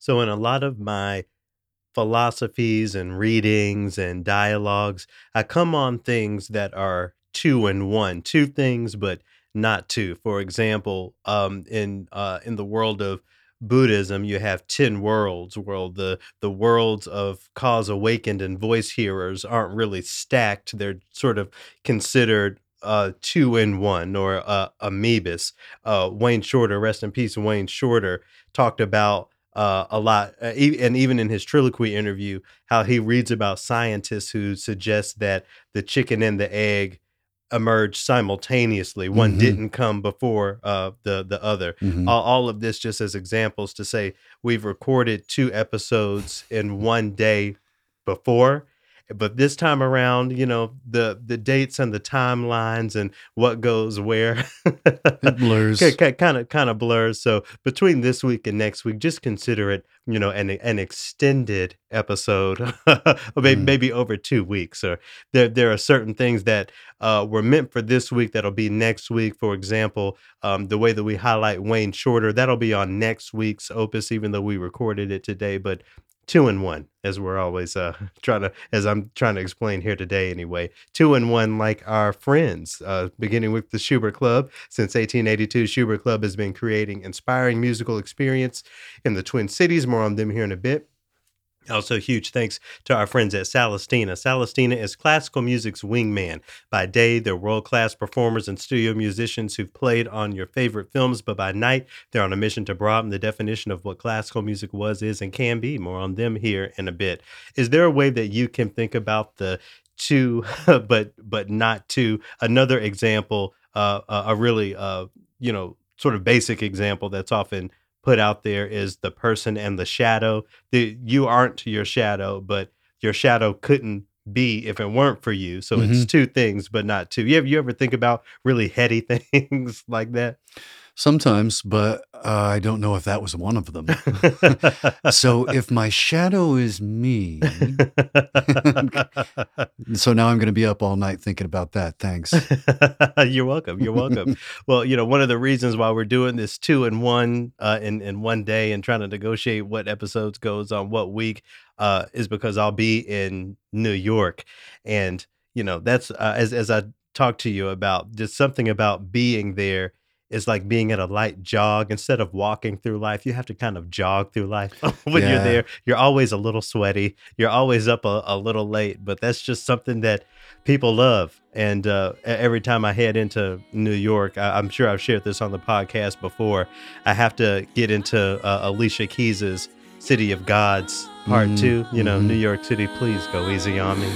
So, in a lot of my philosophies and readings and dialogues, I come on things that are two and one, two things, but not two. For example, um, in uh, in the world of Buddhism, you have ten worlds. World the the worlds of cause awakened and voice hearers aren't really stacked. They're sort of considered uh, two in one or uh, amoebas. Uh, Wayne Shorter, rest in peace, Wayne Shorter talked about uh, a lot, uh, e- and even in his Trilloquy interview, how he reads about scientists who suggest that the chicken and the egg emerged simultaneously. One Mhm. didn't come before uh, the the other. Mhm. All, all of this just as examples to say we've recorded two episodes in one day before. But this time around, you know, the the dates and the timelines and what goes where It blurs. kind of kind of blurs. So between this week and next week, just consider it, you know, an an extended episode, or maybe Mm. maybe over two weeks. Or there there are certain things that uh, were meant for this week that'll be next week. For example, um, the way that we highlight Wayne Shorter, that'll be on next week's opus, even though we recorded it today. But two and one, as we're always uh, trying to, as I'm trying to explain here today, anyway. Two and one, like our friends, uh, beginning with the Schubert Club. Since 1882, Schubert Club has been creating inspiring musical experience in the Twin Cities. More on them here in a bit. Also, huge thanks to our friends at Salastina. Salastina is classical music's wingman. By day, they're world class performers and studio musicians who've played on your favorite films, but by night, they're on a mission to broaden the definition of what classical music was, is, and can be. More on them here in a bit. Is there a way that you can think about the two, but but not two? Another example, uh, a a really, uh, you know, sort of basic example that's often put out there is the person and the shadow. The, you aren't your shadow, but your shadow couldn't be if it weren't for you. So it's mm-hmm. two things, but not two. You ever, you ever think about really heady things like that? Sometimes, but uh, I don't know if that was one of them. so if my shadow is me, so now I'm going to be up all night thinking about that. Thanks. You're welcome. You're welcome. well, you know, one of the reasons why we're doing this two in one uh, in in one day and trying to negotiate what episodes goes on what week uh, is because I'll be in New York, and you know that's uh, as as I talked to you about just something about being there is like being at a light jog instead of walking through life you have to kind of jog through life. When you're there you're always a little sweaty you're always up a, a little late but that's just something that people love and uh, every time i head into new york I, i'm sure i've shared this on the podcast before i have to get into uh, alicia keys's city of gods part Mhm, two you know mhm. new york city please go easy on me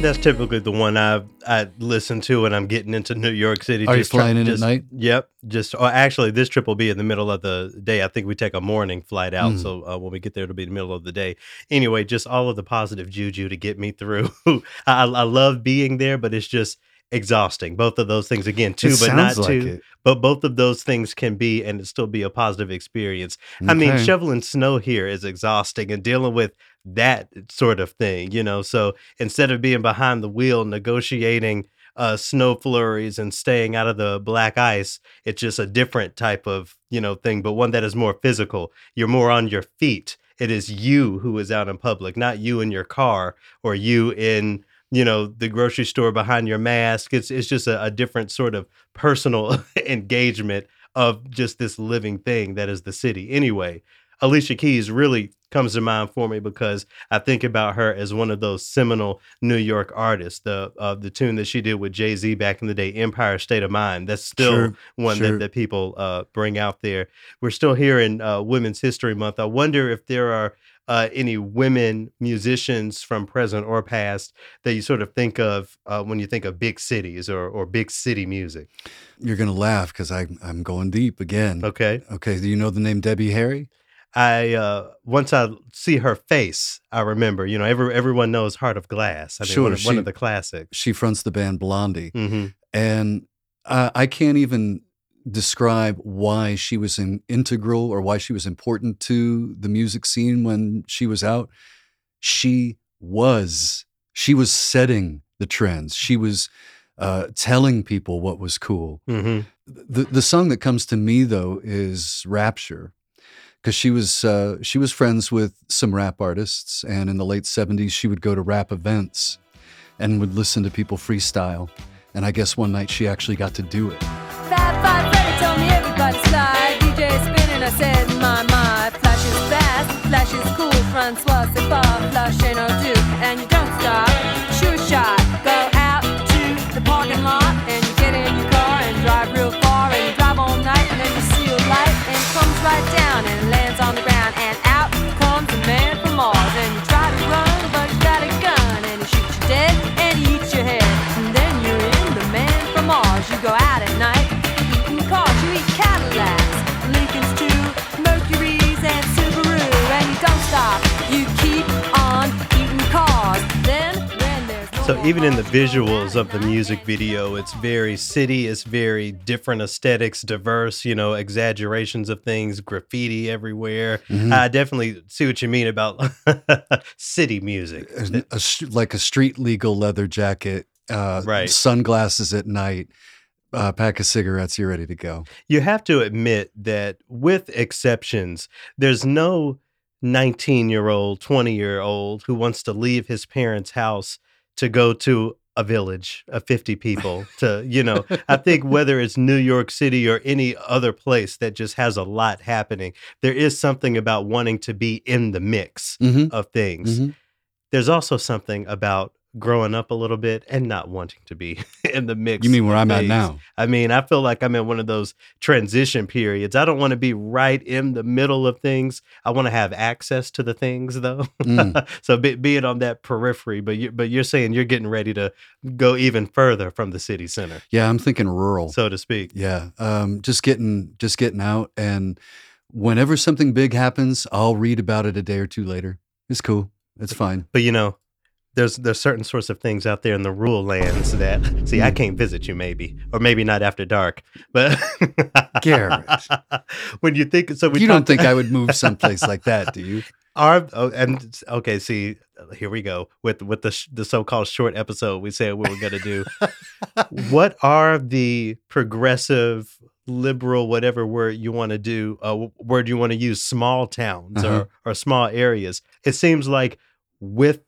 That's typically the one I I listen to when I'm getting into New York City. Are you try- flying in at night? Yep. Just oh, actually, this trip will be in the middle of the day. I think we take a morning flight out, Mm. so uh, when we get there, it'll be the middle of the day. Anyway, just all of the positive juju to get me through. I, I love being there, but it's just exhausting. Both of those things again, too, it but not like it. But both of those things can be, and it still be a positive experience. I mean, shoveling snow here is exhausting and dealing with that sort of thing, you know. So instead of being behind the wheel negotiating uh, snow flurries and staying out of the black ice, it's just a different type of, you know, thing, but one that is more physical. You're more on your feet. It is you who is out in public, not you in your car or you in, you know, the grocery store behind your mask. It's it's just a, a different sort of personal engagement of just this living thing that is the city. Anyway, Alicia Keys really comes to mind for me because I think about her as one of those seminal New York artists. The uh, the tune that she did with Jay Z back in the day, Empire State of Mind. That's still Sure, one sure. that, that people uh, bring out there. We're still here in uh, Women's History Month. I wonder if there are uh, any women musicians from present or past that you sort of think of uh, when you think of big cities or, or big city music. You're going to laugh because I'm going deep again. Okay. Okay. Do you know the name Debbie Harry? I uh, once I see her face, I remember. You know, every everyone knows Heart of Glass. I mean, Sure, one, of, one she- of the classics. She fronts the band Blondie. hmm And uh, I can't even describe why she was in, integral or why she was important to the music scene when she was out. She was, she was setting the trends. She was uh, telling people what was cool. hmm The, the song that comes to me though is Rapture. Because she was uh, she was friends with some rap artists, and in the late '70s she would go to rap events and would listen to people freestyle. And I guess one night she actually got to do it. Told me. DJ spinning, I said, my, my. Flash is fast, flash is cool. Francois, So even in the visuals of the music video, it's very city. It's very different aesthetics, diverse. You know, exaggerations of things, graffiti everywhere. Mhm. I definitely see what you mean about city music. A- a like a street legal leather jacket, uh, Right. sunglasses at night, uh, pack of cigarettes, you're ready to go. You have to admit that, with exceptions, there's no 19 year old, 20 year old who wants to leave his parents' house to go to a village of 50 people to, you know, I think whether it's New York City or any other place that just has a lot happening, there is something about wanting to be in the mix Mm-hmm. of things. Mhm. There's also something about growing up a little bit and not wanting to be in the mix. You mean where I'm at now? I mean, I feel like I'm in one of those transition periods. I don't want to be right in the middle of things. I want to have access to the things, though. Mm. so be, be it on that periphery, but you but you're saying you're getting ready to go even further from the city center, Yeah, I'm thinking rural. so to speak. Yeah, um, just getting just getting out, and whenever something big happens, I'll read about it a day or two later. It's cool. It's fine. But you know, there's there's certain sorts of things out there in the rural lands that see I Mm. can't visit you maybe, or maybe not after dark. But Garrett. when you think so, we you don't think I would move someplace like that, do you? Our oh, and okay, see, here we go with with the sh- the so-called short episode we said we were going to do. what are the progressive, liberal, whatever word you want to do, uh, word you want to use, small towns Uh-huh. or or small areas? It seems like with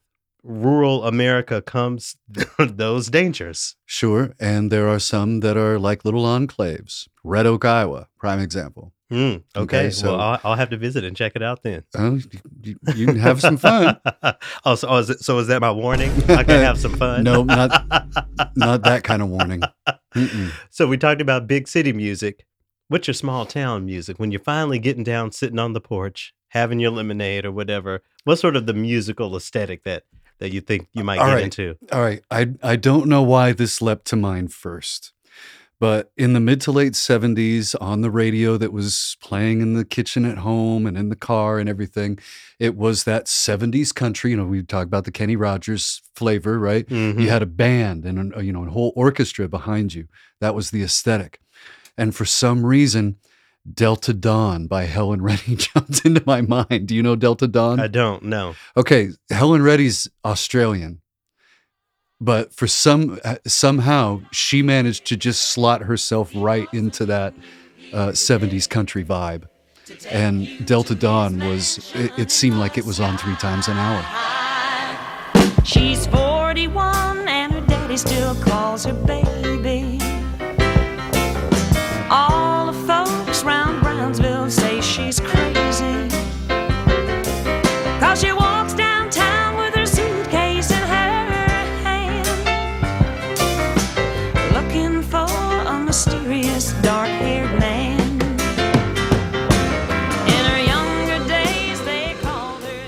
rural America comes those dangers. Sure, and there are some that are like little enclaves. Red Oak, Iowa, prime example. Mm, okay, Okay, so- well, I'll, I'll have to visit and check it out then. Oh, you, you can have some fun. oh, so, oh, is it, so is that my warning? I can have some fun. No, not not that kind of warning. Mm-mm. So we talked about big city music. What's your small town music? When you're finally getting down, sitting on the porch, having your lemonade or whatever. What's sort of the musical aesthetic that that you think you might All get right. into? All right, I I don't know why this leapt to mind first, but in the mid to late '70s, on the radio that was playing in the kitchen at home and in the car and everything, it was that '70s country. You know, we talk about the Kenny Rogers flavor, right? Mhm. You had a band and an, you know a whole orchestra behind you. That was the aesthetic. And for some reason, Delta Dawn by Helen Reddy jumped into my mind. Do you know Delta Dawn? I don't know. Okay, Helen Reddy's Australian, but for some uh, somehow she managed to just slot herself right into that uh, '70s country vibe. And Delta Dawn was it, it seemed like it was on three times an hour. She's 41 and her daddy still calls her baby.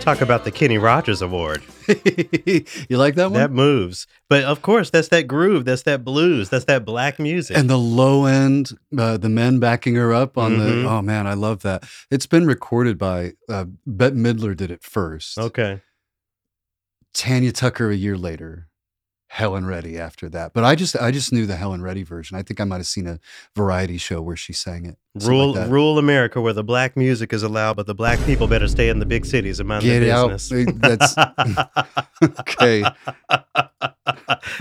Talk about the Kenny Rogers Award. you like that one? That moves. But of course, that's that groove. That's that blues. That's that black music. and the low end, uh, the men backing her up on Mhm. the. Oh man, I love that. It's been recorded by uh, Bette Midler did it first. okay. Tanya Tucker a year later, Helen Reddy after that. But I just I just knew the Helen Reddy version. I think I might have seen a variety show where she sang it. Rule like rule America where the black music is allowed, but the black people better stay in the big cities and mind Get their out. That's okay.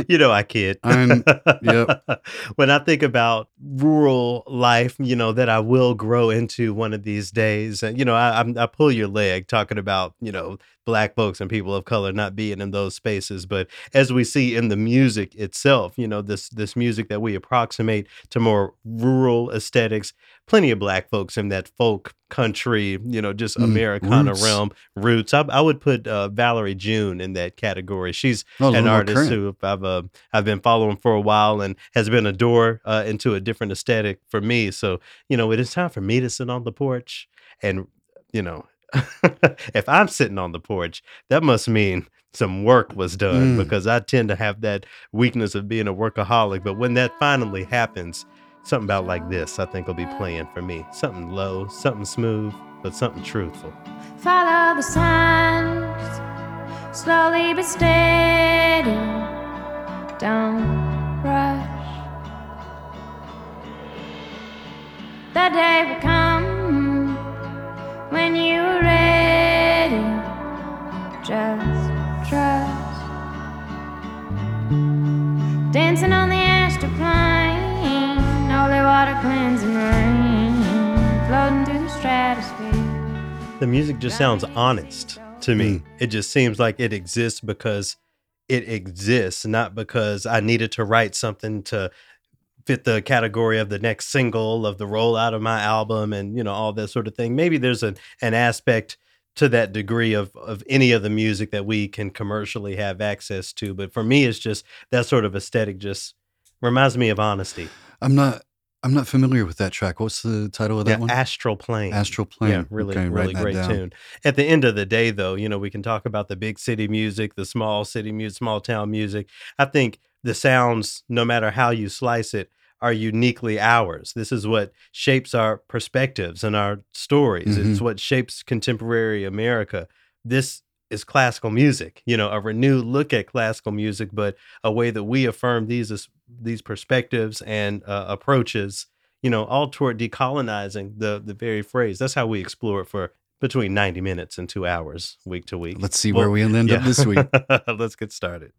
you know I kid. I'm- yep. when I think about rural life, you know that I will grow into one of these days, and you know I I'm, I pull your leg talking about you know black folks and people of color not being in those spaces, but as we see in the music itself, you know this this music that we approximate to more rural aesthetics, plenty of black folks in that folk country, you know, just Mm, Americana roots. realm roots. I, I would put uh, Valerie June in that category. She's Oh, an artist current. who I've uh, I've been following for a while and has been a door uh, into a different aesthetic for me. So you know, it is time for me to sit on the porch, and you know, if I'm sitting on the porch, that must mean some work was done Mm. because I tend to have that weakness of being a workaholic. But when that finally happens, something about like this, I think will be playing for me. Something low, something smooth, but something truthful. Follow the signs, slowly but steady. Don't rush. The day will come when you're ready. Just trust. Dancing on the astral plane, holy water cleansing rain, floating to the stratosphere. The music just sounds honest to me. Mm. It just seems like it exists because it exists, not because I needed to write something to fit the category of the next single of the rollout of my album and you know all that sort of thing. Maybe there's an an aspect to that degree of of any of the music that we can commercially have access to, but for me it's just that sort of aesthetic just reminds me of honesty. I'm not I'm not familiar with that track. What's the title of that Yeah, one? Astral Plane. Astral Plane. Yeah, really, Okay, really great tune. At the end of the day, though, you know, we can talk about the big city music, the small city music, small town music. I think the sounds, no matter how you slice it, are uniquely ours. This is what shapes our perspectives and our stories. It's Mhm. what shapes contemporary America. This is classical music, you know, a renewed look at classical music, but a way that we affirm these these perspectives and uh, approaches you know, all toward decolonizing the the very phrase. That's how we explore it for between 90 minutes and two hours week to week. Let's see Well, where we end up this week. Let's get started.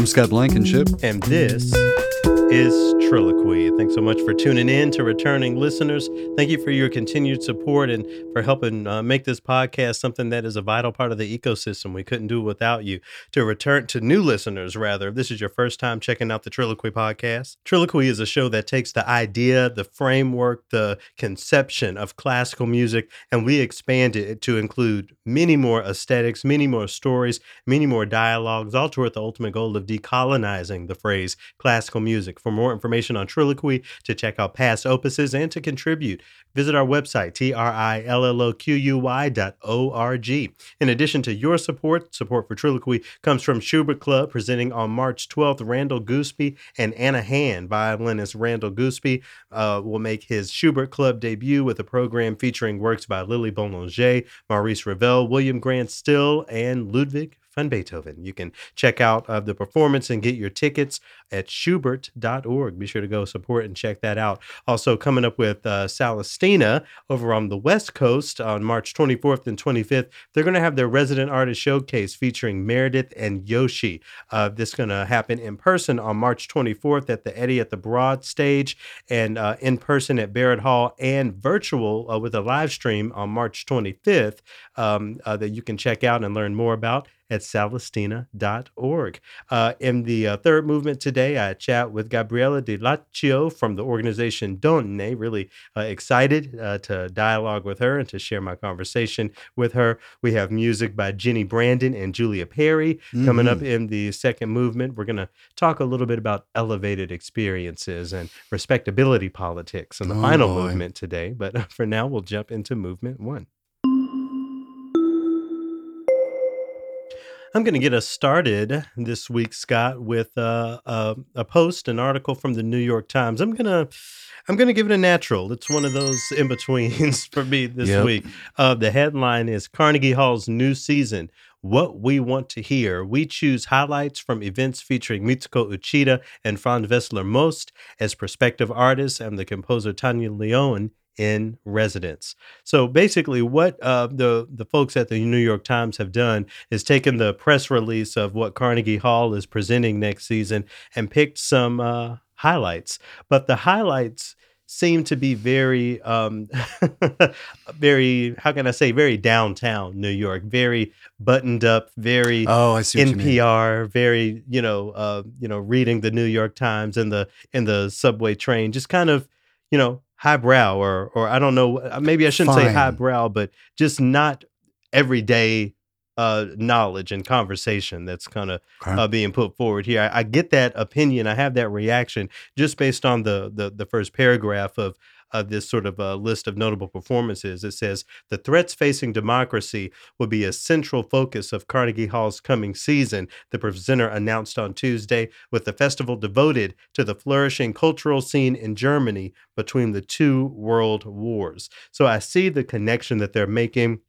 I'm Scott Blankenship. And this is Trilloquy. Thanks so much for tuning in to returning listeners. Thank you for your continued support and for helping uh, make this podcast something that is a vital part of the ecosystem. We couldn't do it without you. To return to new listeners, rather, if this is your first time checking out the Trilloquy podcast, Trilloquy is a show that takes the idea, the framework, the conception of classical music, and we expand it to include many more aesthetics, many more stories, many more dialogues, all toward the ultimate goal of decolonizing the phrase classical music. For more information on Trilloquy, to check out past opuses, and to contribute, visit our website, T-R-I-L-L-O-Q-U-Y dot O-R-G. In addition to your support, support for Trilloquy comes from Schubert Club, presenting on March 12th, Randall Goosby and Anna Hand. Violinist Randall Goosby uh, will make his Schubert Club debut with a program featuring works by Lili Boulanger, Maurice Ravel, William Grant Still, and Ludwig van Beethoven. You can check out uh, the performance and get your tickets at schubert.org. Be sure to go support and check that out. Also, coming up with uh, Salastina over on the West Coast on March 24th and 25th, they're going to have their resident artist showcase featuring Meredith and Yoshi. Uh, this is going to happen in person on March 24th at the Edye at the Broad stage and uh, in person at Barrett Hall and virtual uh, with a live stream on March 25th um, uh, that you can check out and learn more about at salastina.org. Uh, in the uh, third movement today, I chat with Gabriella Di Laccio from the organization Donne. Really uh, excited uh, to dialogue with her and to share my conversation with her. We have music by Jenni Brandon and Julia Perry coming up Mhm. in the second movement. We're going to talk a little bit about elevated experiences and respectability politics in the Oh, final boy. movement today. But for now, we'll jump into movement one. I'm going to get us started this week, Scott, with uh, a, a post, an article from the New York Times. I'm gonna, I'm gonna give it a natural. It's one of those in betweens for me this Yep. week. Uh, the headline is Carnegie Hall's new season. What we want to hear. We choose highlights from events featuring Mitsuko Uchida and Franz Welser-Möst as prospective artists and the composer Tania León in residence. So basically, what uh, the the folks at the New York Times have done is taken the press release of what Carnegie Hall is presenting next season and picked some uh, highlights. But the highlights seem to be very, um, very how can I say, very downtown New York, very buttoned up, very Oh, I see what you. NPR, very you know, uh, you know, reading the New York Times in the in the subway train, just kind of you know highbrow or or I don't know, uh, maybe I shouldn't say Fine. highbrow, but just not everyday uh, knowledge and conversation that's kind of Okay. uh, being put forward here. I, I get that opinion. I have that reaction just based on the the, the first paragraph of of this sort of uh, list of notable performances. It says the threats facing democracy will be a central focus of Carnegie Hall's coming season. The presenter announced on Tuesday, with the festival devoted to the flourishing cultural scene in Germany between the two world wars. So I see the connection that they're making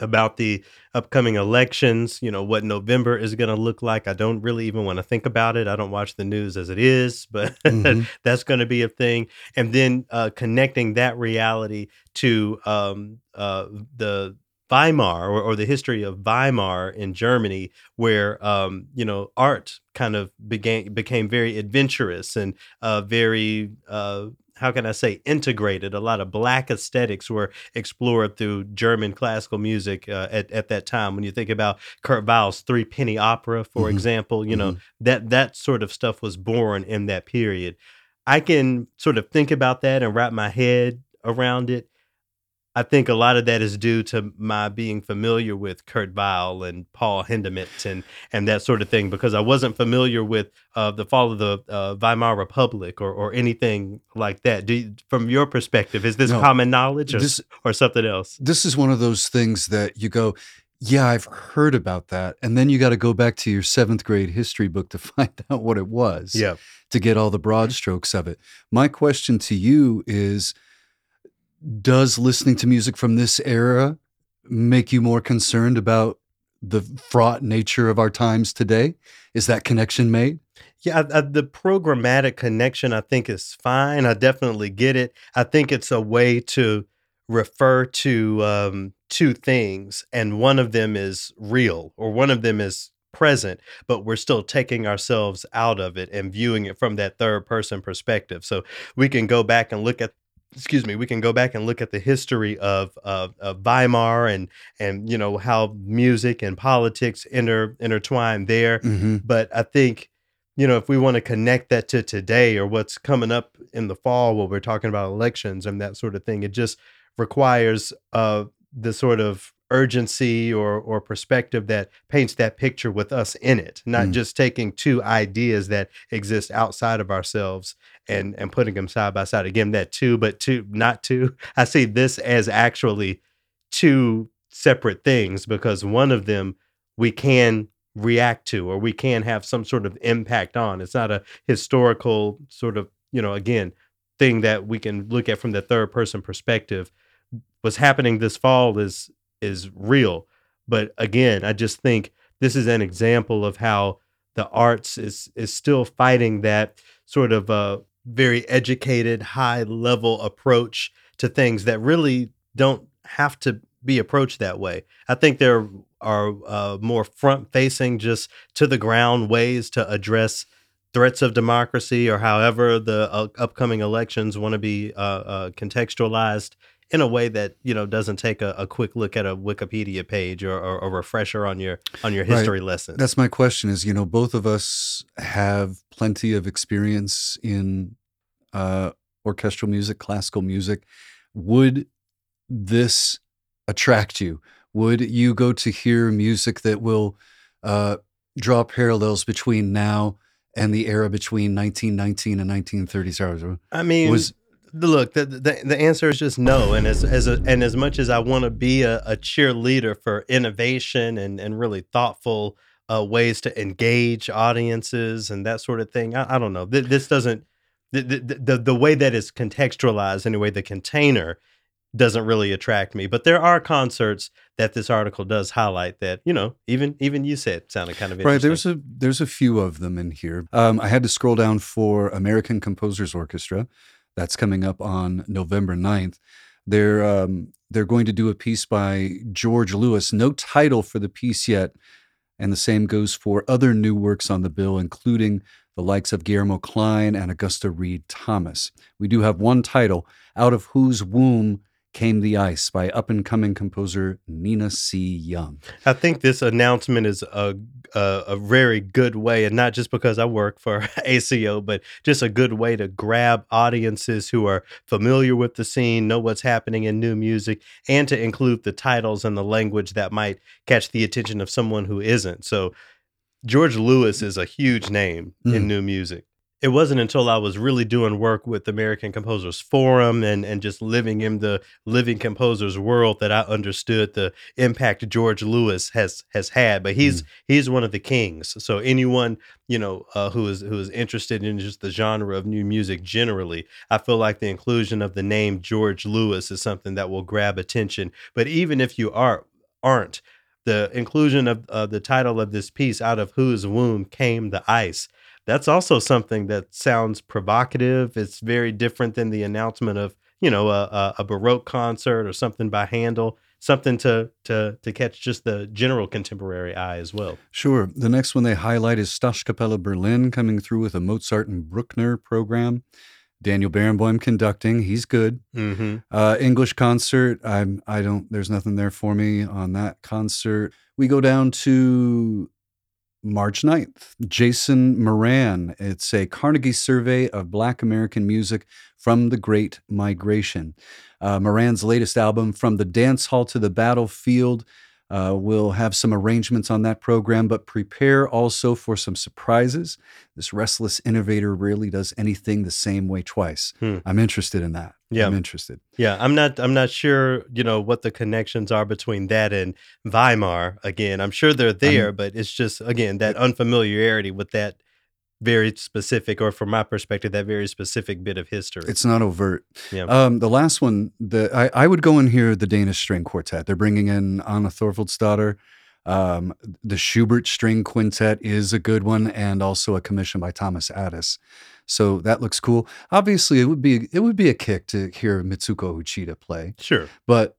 about the upcoming elections, you know, what November is going to look like. I don't really even want to think about it. I don't watch the news as it is, but Mhm. that's going to be a thing. And then uh, connecting that reality to um, uh, the Weimar or, or the history of Weimar in Germany, where um, you know art kind of began became very adventurous and uh, very uh, how can I say integrated. A lot of black aesthetics were explored through German classical music uh, at at that time. When you think about Kurt Weill's Three Penny Opera, for Mhm. example, you know that that sort of stuff was born in that period. I can sort of think about that and wrap my head around it. I think a lot of that is due to my being familiar with Kurt Weill and Paul Hindemith and and that sort of thing because I wasn't familiar with uh, the fall of the uh, Weimar Republic or or anything like that. Do you, from your perspective, is this No. common knowledge or, This or something else? this is one of those things that you go, yeah, I've heard about that, and then you got to go back to your seventh grade history book to find out what it was. Yeah. to get all the broad strokes of it. My question to you is Does listening to music from this era make you more concerned about the fraught nature of our times today? Is that connection made? Yeah, I, I, the programmatic connection I think is fine. I definitely get it. I think it's a way to refer to um, two things, and one of them is real, or one of them is present, but we're still taking ourselves out of it and viewing it from that third person perspective. So we can go back and look at excuse me we can go back and look at the history of, of, of weimar and and you know how music and politics inter intertwine there Mm-hmm. but I think, you know, if we want to connect that to today or what's coming up in the fall, when we're talking about elections and that sort of thing, it just requires uh, the sort of urgency or or perspective that paints that picture with us in it, not Mm. just taking two ideas that exist outside of ourselves and and putting them side by side. Again, that two, but two, not two. I see this as actually two separate things because one of them we can react to or we can have some sort of impact on. It's not a historical sort of, you know, again, thing that we can look at from the third person perspective. What's happening this fall is is real. But again, I just think this is an example of how the arts is is still fighting that sort of a very educated, high level approach to things that really don't have to be approached that way. I think there are uh, more front facing, just to the ground ways to address threats of democracy or however the uh, upcoming elections want to be uh, uh, contextualized in a way that you know doesn't take a, a quick look at a Wikipedia page or, or a refresher on your on your Right. history lesson. That's my question is, you know, both of us have plenty of experience in uh, orchestral music, classical music. Would this attract you? Would you go to hear music that will uh, draw parallels between now and the era between 1919 and 1930s? I mean, was- look, the, the the answer is just no. And as as a, and as much as I want to be a, a cheerleader for innovation and and really thoughtful uh, ways to engage audiences and that sort of thing, I, I don't know. Th- This doesn't the, the the the way that it's contextualized anyway. The container doesn't really attract me. But there are concerts that this article does highlight that you know even even you said sounded kind of Right, interesting. there's a there's a few of them in here. Um, I had to scroll down for American Composers Orchestra. That's coming up on November 9th. They're um, they're going to do a piece by George Lewis. No title for the piece yet, and the same goes for other new works on the bill, including the likes of Guillermo Klein and Augusta Read Thomas. We do have one title, Out of Whose Womb Came the Ice by up and coming composer Nina C. Young. I think this announcement is a, a a very good way, and not just because I work for ACO, but just a good way to grab audiences who are familiar with the scene, know what's happening in new music, and to include the titles and the language that might catch the attention of someone who isn't. So, George Lewis is a huge name Mm. in new music. It wasn't until I was really doing work with American Composers Forum and, and just living in the living composers world that I understood the impact George Lewis has has had. But he's he's one of the kings. So anyone you know uh, who is who is interested in just the genre of new music generally, I feel like the inclusion of the name George Lewis is something that will grab attention. But even if you are aren't, the inclusion of uh, the title of this piece, "Out of Whose Womb Came the Ice." That's also something that sounds provocative. It's very different than the announcement of you know a, a, a baroque concert or something by Handel. Something to to to catch just the general contemporary eye as well. Sure. The next one they highlight is Staatskapelle Berlin coming through with a Mozart and Bruckner program. Daniel Barenboim conducting. He's good. Mm-hmm. Uh, English concert. I'm. I don't. There's nothing there for me on that concert. We go down to March 9th. Jason Moran. It's a Carnegie survey of Black American music from the Great Migration. Uh, Moran's latest album, From the Dance Hall to the Battlefield, uh, we'll have some arrangements on that program, but prepare also for some surprises. This restless innovator rarely does anything the same way twice. Hmm. I'm interested in that. Yeah. I'm interested. Yeah, I'm not. I'm not sure. You know what the connections are between that and Weimar. Again, I'm sure they're there, but it's just again that unfamiliarity with that very specific, or from my perspective, that very specific bit of history. It's not overt. Yeah. Um, the last one, the I, I would go in here the Danish String Quartet. They're bringing in Anna Thorvaldsdottir. Um, the Schubert String Quintet is a good one, and also a commission by Thomas Adès. So that looks cool. Obviously, it would be it would be a kick to hear Mitsuko Uchida play, sure. but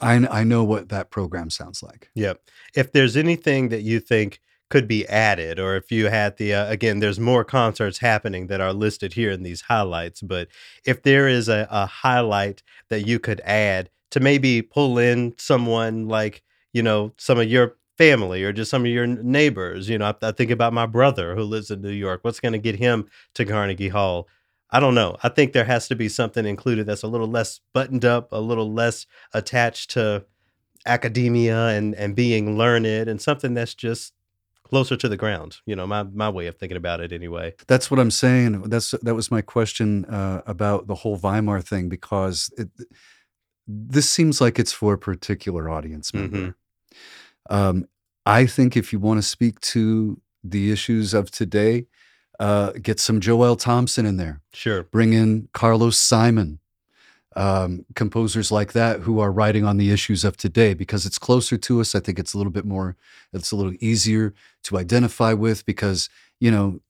I I know what that program sounds like. Yep. If there's anything that you think could be added, or if you had the uh, again, there's more concerts happening that are listed here in these highlights. But if there is a, a highlight that you could add to maybe pull in someone like you know some of your family or just some of your neighbors, you know, I, I think about my brother who lives in New York. What's going to get him to Carnegie Hall? I don't know. I think there has to be something included that's a little less buttoned up, a little less attached to academia and and being learned and something that's just closer to the ground you know my my way of thinking about it anyway That's what I'm saying. That's that was my question uh, about the whole Weimar thing because it, this seems like it's for a particular audience member. Um, I think if you want to speak to the issues of today, uh, get some Joel Thompson in there. sure Bring in Carlos Simon, um, composers like that who are writing on the issues of today because it's closer to us. I think it's a little bit more, it's a little easier to identify with because you know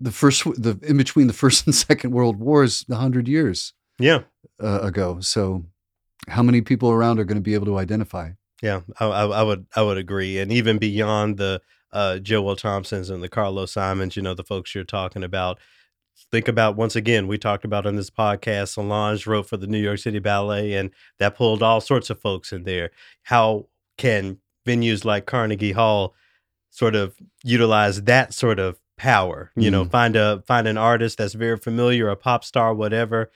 the first the in between the first and second world wars a hundred years yeah uh, ago. So how many people around are going to be able to identify? yeah I, I, I would i would agree and even beyond the uh joel thompsons and the carlos simons you know the folks you're talking about think about once again, we talked about on this podcast, Solange wrote for the New York City Ballet, and that pulled all sorts of folks in there. How can venues like Carnegie Hall sort of utilize that sort of power? You know, Mm. find a find an artist that's very familiar, a pop star, whatever,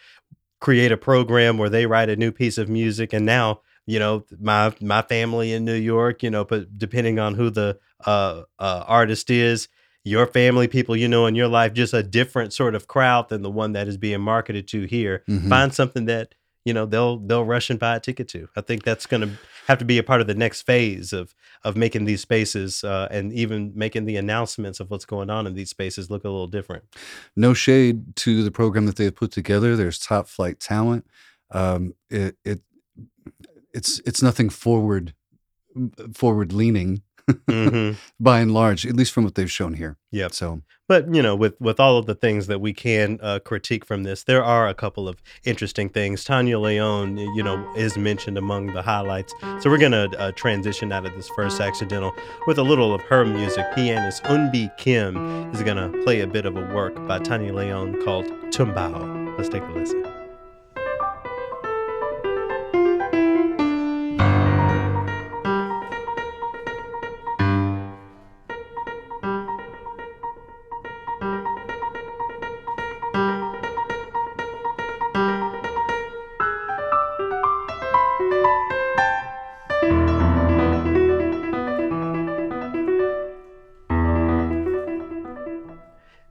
create a program where they write a new piece of music, and now you know my my family in New York, you know, but depending on who the uh, uh, artist is, your family, people you know in your life, just a different sort of crowd than the one that is being marketed to here. Mhm. Find something that you know they'll they'll rush and buy a ticket to. I think that's going to have to be a part of the next phase of of making these spaces uh, and even making the announcements of what's going on in these spaces look a little different. no shade to the program that they've put together. There's top flight talent. Um, it, it it's it's nothing forward forward leaning hmm by and large, at least from what they've shown here. Yeah. So But you know, with with all of the things that we can uh, critique from this, there are a couple of interesting things. Tania León, you know, is mentioned among the highlights. So we're gonna uh, transition out of this first accidental with a little of her music. Pianist Eunbi Kim is gonna play a bit of a work by Tania León called Tumbao. Let's take a listen.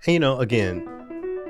You know, again,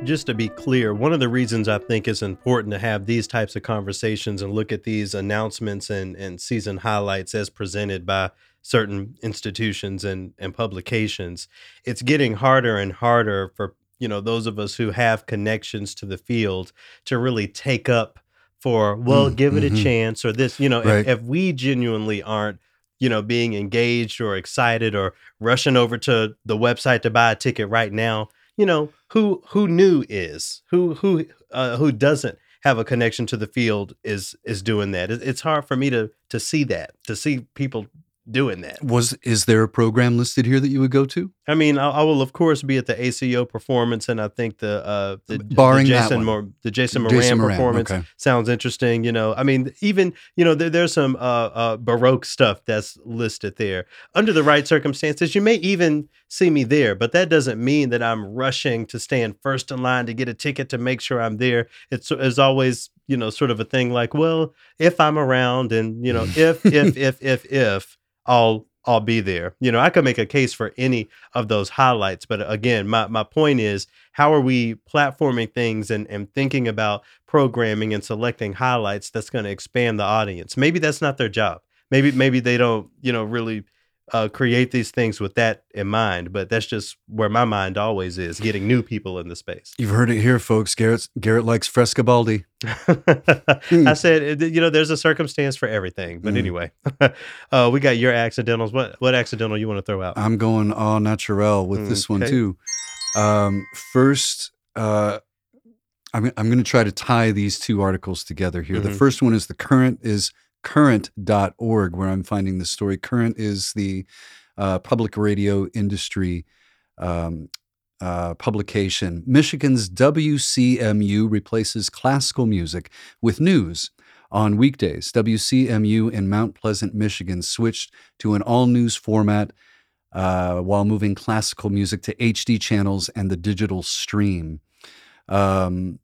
just to be clear, one of the reasons I think it's important to have these types of conversations and look at these announcements and, and season highlights as presented by certain institutions and, and publications, it's getting harder and harder for you know those of us who have connections to the field to really take up for well Mm, give it a mhm. chance or this you know Right. if, if we genuinely aren't you know being engaged or excited or rushing over to the website to buy a ticket right now you know who who new is who who uh, who doesn't have a connection to the field is is doing that. It- it's hard for me to to see that to see people doing that was is there a program listed here that you would go to? i mean i, I will of course be at the aco performance and i think the uh the, Barring the jason. Mor- the jason moran Jason Moran, performance okay. sounds interesting you know i mean even you know there, there's some uh, uh baroque stuff that's listed there under the right circumstances you may even see me there but that doesn't mean that i'm rushing to stand first in line to get a ticket to make sure i'm there it's, it's always you know sort of a thing like well if i'm around and you know if if if if if i'll i'll be there. You know i could make a case for any of those highlights but again my, my point is how are we platforming things and, and thinking about programming and selecting highlights that's going to expand the audience? Maybe that's not their job. Maybe maybe they don't you know really uh, create these things with that in mind but that's just where my mind always is getting new people in the space You've heard it here, folks. Garrett Garrett likes Frescobaldi. i said you know there's a circumstance for everything but Mm. anyway uh, we got your accidentals what what accidental you want to throw out I'm going all natural with this one Okay. too. Um, first, uh, I'm I'm going to try to tie these two articles together here. The Mhm. first one is the current is current.org where I'm finding the story. Current is the uh, public radio industry um, uh, publication. Michigan's WCMU replaces classical music with news. On weekdays, WCMU in Mount Pleasant, Michigan switched to an all news format uh, while moving classical music to HD channels and the digital stream. Um,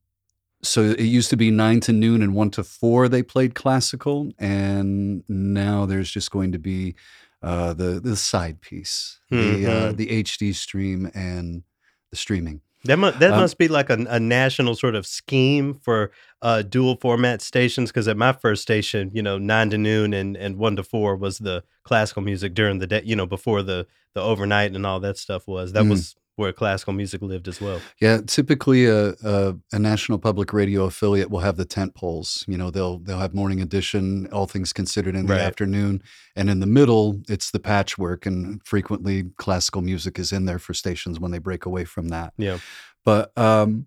so it used to be nine to noon and one to four they played classical, and now there's just going to be uh, the the side piece, the uh, the HD stream and the streaming. That must that Um, must be like a, a national sort of scheme for uh, dual format stations. Because at my first station, you know, nine to noon and, and one to four was the classical music during the day. You know, before the the overnight and all that stuff was. That Mhm. was where classical music lived as well. Yeah, typically a, a a national public radio affiliate will have the tent poles. You know, they'll they'll have morning edition, all things considered in the Right. afternoon, and in the middle it's the patchwork, and frequently classical music is in there for stations when they break away from that. Yeah. But um,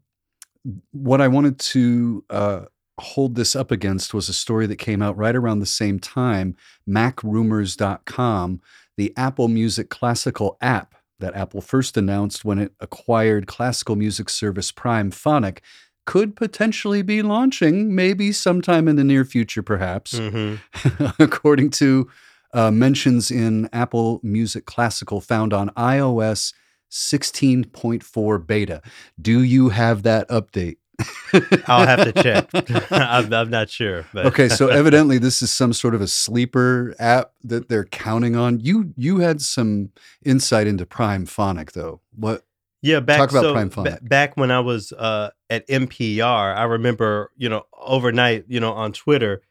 what I wanted to uh, hold this up against was a story that came out right around the same time. MacRumors.com, the Apple Music classical app that Apple first announced when it acquired classical music service Primephonic could potentially be launching maybe sometime in the near future, perhaps, Mhm. according to uh, mentions in Apple Music Classical found on iOS 16.4 beta. Do you have that update? I'll have to check. I'm, I'm not sure. But okay, so evidently this is some sort of a sleeper app that they're counting on. You you had some insight into Primephonic though. What Yeah, back Talk about so, Primephonic. back when I was uh, at NPR, I remember you know overnight, you know, on Twitter,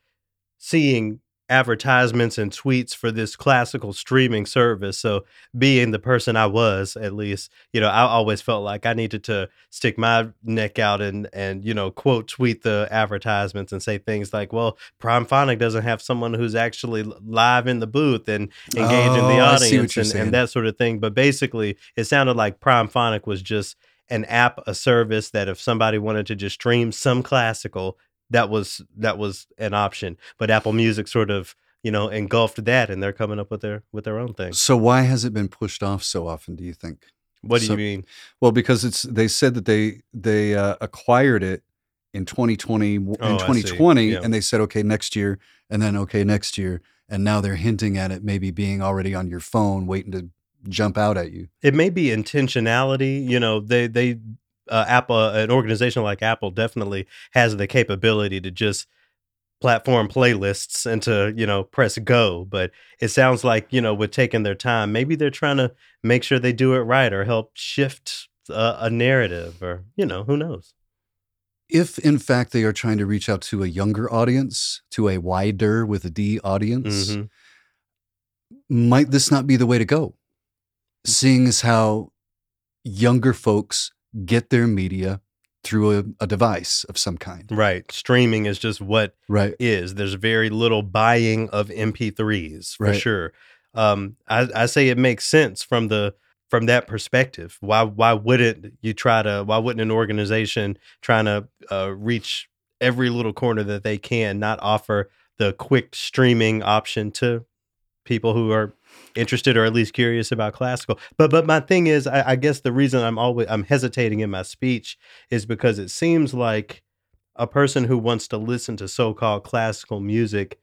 seeing advertisements and tweets for this classical streaming service. So, being the person I was, at least, you know, I always felt like I needed to stick my neck out and and you know quote tweet the advertisements and say things like, "Well, Primephonic doesn't have someone who's actually live in the booth and engaging Oh, the I see what audience and, and that sort of thing." But basically, it sounded like Primephonic was just an app, a service that if somebody wanted to just stream some classical, that was that was an option. But Apple Music sort of you know engulfed that, and they're coming up with their with their own thing. so why has it been pushed off so often? Do you think? What do So- you mean? Well, because it's they said that they they uh, acquired it in 2020 w- Oh, in 2020 Yeah. and they said okay next year and then okay next year and now they're hinting at it maybe being already on your phone waiting to jump out at you. It may be intentionality. You know, they they uh, Apple, an organization like Apple, definitely has the capability to just platform playlists and to you know press go. But it sounds like you know with taking their time, maybe they're trying to make sure they do it right or help shift a, a narrative or you know who knows. If in fact they are trying to reach out to a younger audience, to a wider with a D audience, Mhm. might this not be the way to go? Seeing as how younger folks get their media through a, a device of some kind. Right, streaming is just what Right. is. There's very little buying of MP3s for Right. sure. Um, I, I say it makes sense from the from that perspective. Why why wouldn't you try to? Why wouldn't an organization trying to uh, reach every little corner that they can not offer the quick streaming option to people who are interested or at least curious about classical. But but my thing is, I, I guess the reason I'm always I'm hesitating in my speech is because it seems like a person who wants to listen to so-called classical music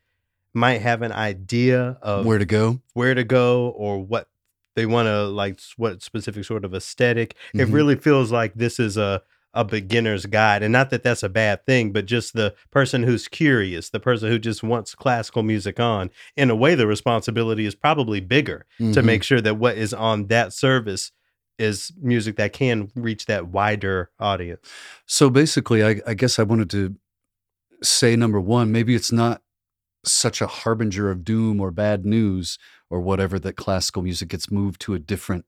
might have an idea of Where to go? where to go or what they want to like what specific sort of aesthetic it Mhm. really feels like this is a a beginner's guide and not that that's a bad thing but just the person who's curious the person who just wants classical music on in a way the responsibility is probably bigger to Mhm. make sure that what is on that service is music that can reach that wider audience So basically, I, I guess I wanted to say number one, maybe it's not such a harbinger of doom or bad news or whatever that classical music gets moved to a different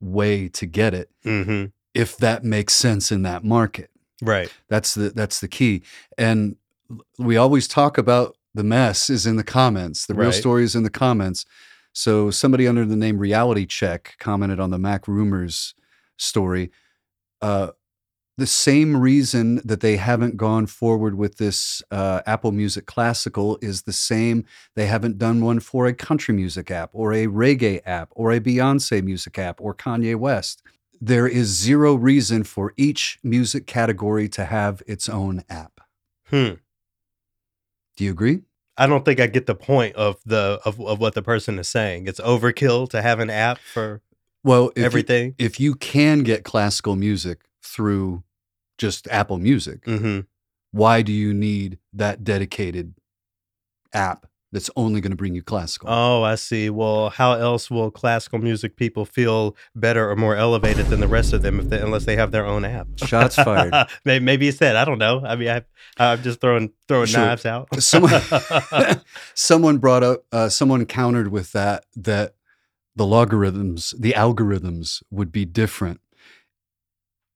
way to get it, mm-hmm. If that makes sense in that market. right That's the that's the key. And we always talk about the mess is in the comments. The real Right. story is in the comments. So somebody under the name Reality Check commented on the MacRumors story. Uh, the same reason that they haven't gone forward with this uh, Apple Music Classical is the same. They haven't done one for a country music app or a reggae app or a Beyonce music app or Kanye West. There is zero reason for each music category to have its own app. hmm Do you agree? I don't think I get the point of the of, of what the person is saying. It's overkill to have an app for Well, if you- everything. if you can get classical music through just Apple Music, hmm why do you need that dedicated app that's only going to bring you classical? Oh, I see. Well, how else will classical music people feel better or more elevated than the rest of them if they, unless they have their own app? Shots fired. maybe, maybe it's that. I don't know. I mean, I, I'm just throwing throwing Sure. knives out. someone someone brought up uh, someone countered with that that the logarithms the algorithms would be different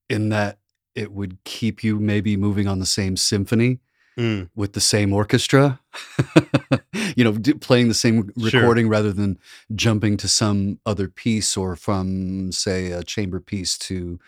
in that it would keep you maybe moving on the same symphony Mm, with the same orchestra you know d- playing the same Sure. recording rather than jumping to some other piece or from say a chamber piece to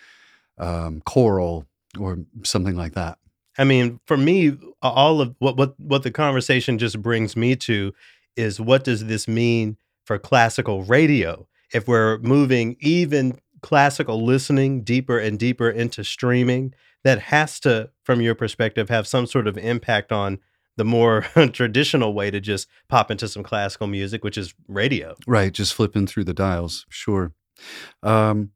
um, choral or something like that I mean, for me, all of what what what the conversation just brings me to is what does this mean for classical radio? if we're moving even classical listening deeper and deeper into streaming, that has to, from your perspective, have some sort of impact on the more traditional way to just pop into some classical music, which is radio. Right, just flipping through the dials, sure. Um,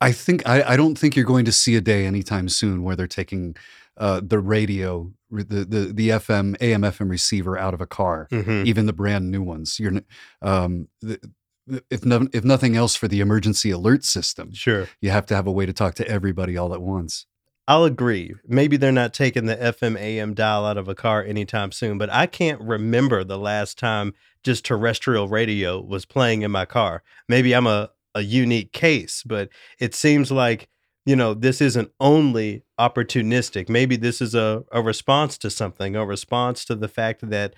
I think I, I don't think you're going to see a day anytime soon where they're taking uh, the radio, the, the the FM AM FM receiver out of a car, Mhm. even the brand new ones. You're um, the- if no, if nothing else for the emergency alert system, Sure. you have to have a way to talk to everybody all at once. I'll agree. Maybe they're not taking the FM AM dial out of a car anytime soon, but I can't remember the last time just terrestrial radio was playing in my car. Maybe I'm a, a unique case, but it seems like, you know, this isn't only opportunistic. Maybe this is a, a response to something, a response to the fact that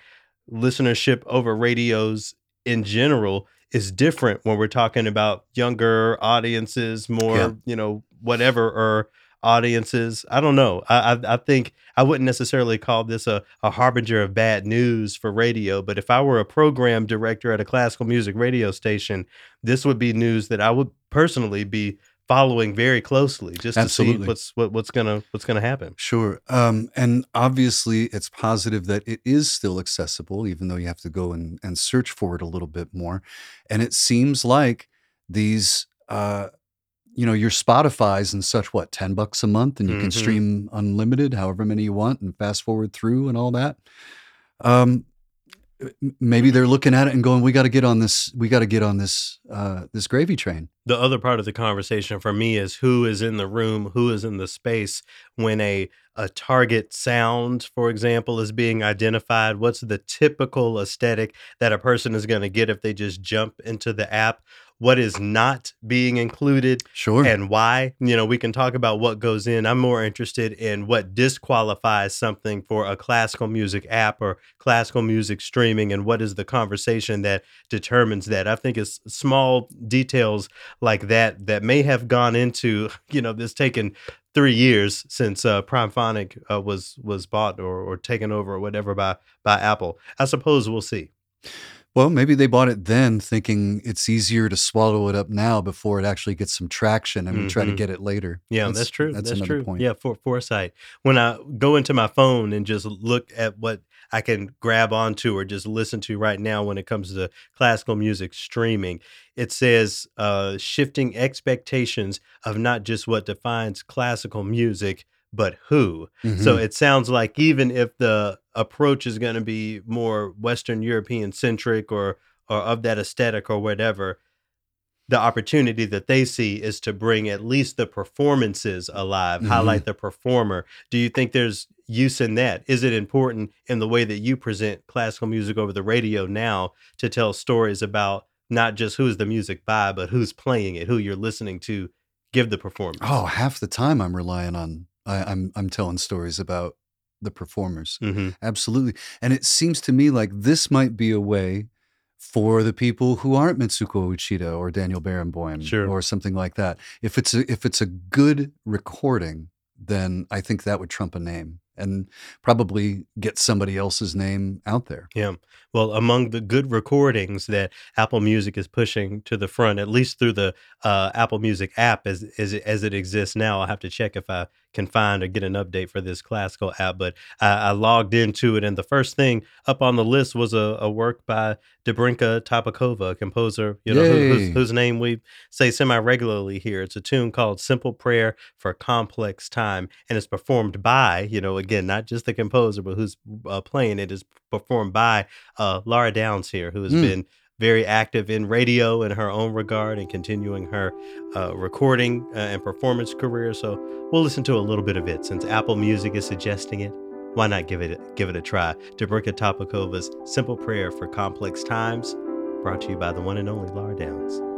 listenership over radios in general is different when we're talking about younger audiences, more, Yeah. you know, whatever, or audiences. I don't know. I, I I think I wouldn't necessarily call this a, a harbinger of bad news for radio, but if I were a program director at a classical music radio station, this would be news that I would personally be following very closely just to see what's what, what's gonna what's gonna happen. Sure. Um, and obviously, it's positive that it is still accessible, even though you have to go and, and search for it a little bit more. And it seems like these, uh, you know, your Spotify's and such, what, 10 bucks a month, and you can Mhm. stream unlimited, however many you want, and fast forward through and all that. Um, maybe they're looking at it and going, we got to get on this, we got to get on this, uh, this gravy train. the other part of the conversation for me is who is in the room, who is in the space when a a target sound, for example, is being identified. What's the typical aesthetic that a person is going to get if they just jump into the app? What is not being included Sure. and why? You know, we can talk about what goes in. I'm more interested in what disqualifies something for a classical music app or classical music streaming and what is the conversation that determines that. I think it's small details like that that may have gone into, you know, this taken three years since uh, Primephonic uh, was was bought or, or taken over or whatever by by Apple. I suppose we'll see. Well, maybe they bought it then thinking it's easier to swallow it up now before it actually gets some traction and we try to Mhm. get it later. Yeah, that's, true. That's, another true. point. Yeah, for foresight. When I go into my phone and just look at what I can grab onto or just listen to right now when it comes to classical music streaming, it says uh, shifting expectations of not just what defines classical music, but who. So Mhm. it sounds like even if the approach is going to be more Western European centric or or of that aesthetic or whatever, the opportunity that they see is to bring at least the performances alive, Mhm. highlight the performer. Do you think there's use in that? Is it important in the way that you present classical music over the radio now to tell stories about not just who's the music by, but who's playing it, who you're listening to give the performance? Oh, half the time I'm relying on I, I'm I'm telling stories about the performers. hmm Absolutely. And it seems to me like this might be a way for the people who aren't Mitsuko Uchida or Daniel Barenboim Sure. or something like that. If it's a, if it's a good recording, then I think that would trump a name and probably get somebody else's name out there. Yeah. Well, among the good recordings that Apple Music is pushing to the front, at least through the uh, Apple Music app as, as, it, as it exists now, I'll have to check if I can find or get an update for this classical app. But I, I logged into it, and the first thing up on the list was a, a work by Dobrinka Tabakova, a composer, you know, who, whose, whose name we say semi regularly here. It's a tune called Simple Prayer for Complex Time, and it's performed by, you know, again, not just the composer, but who's uh, playing it is performed by uh, Lara Downes here, who has Mm. been very active in radio in her own regard and continuing her uh, recording uh, and performance career. So we'll listen to a little bit of it since Apple Music is suggesting it. Why not give it give it a try? Dobrinka Tabakova's "Simple Prayer for Complex Times," brought to you by the one and only Lara Downes.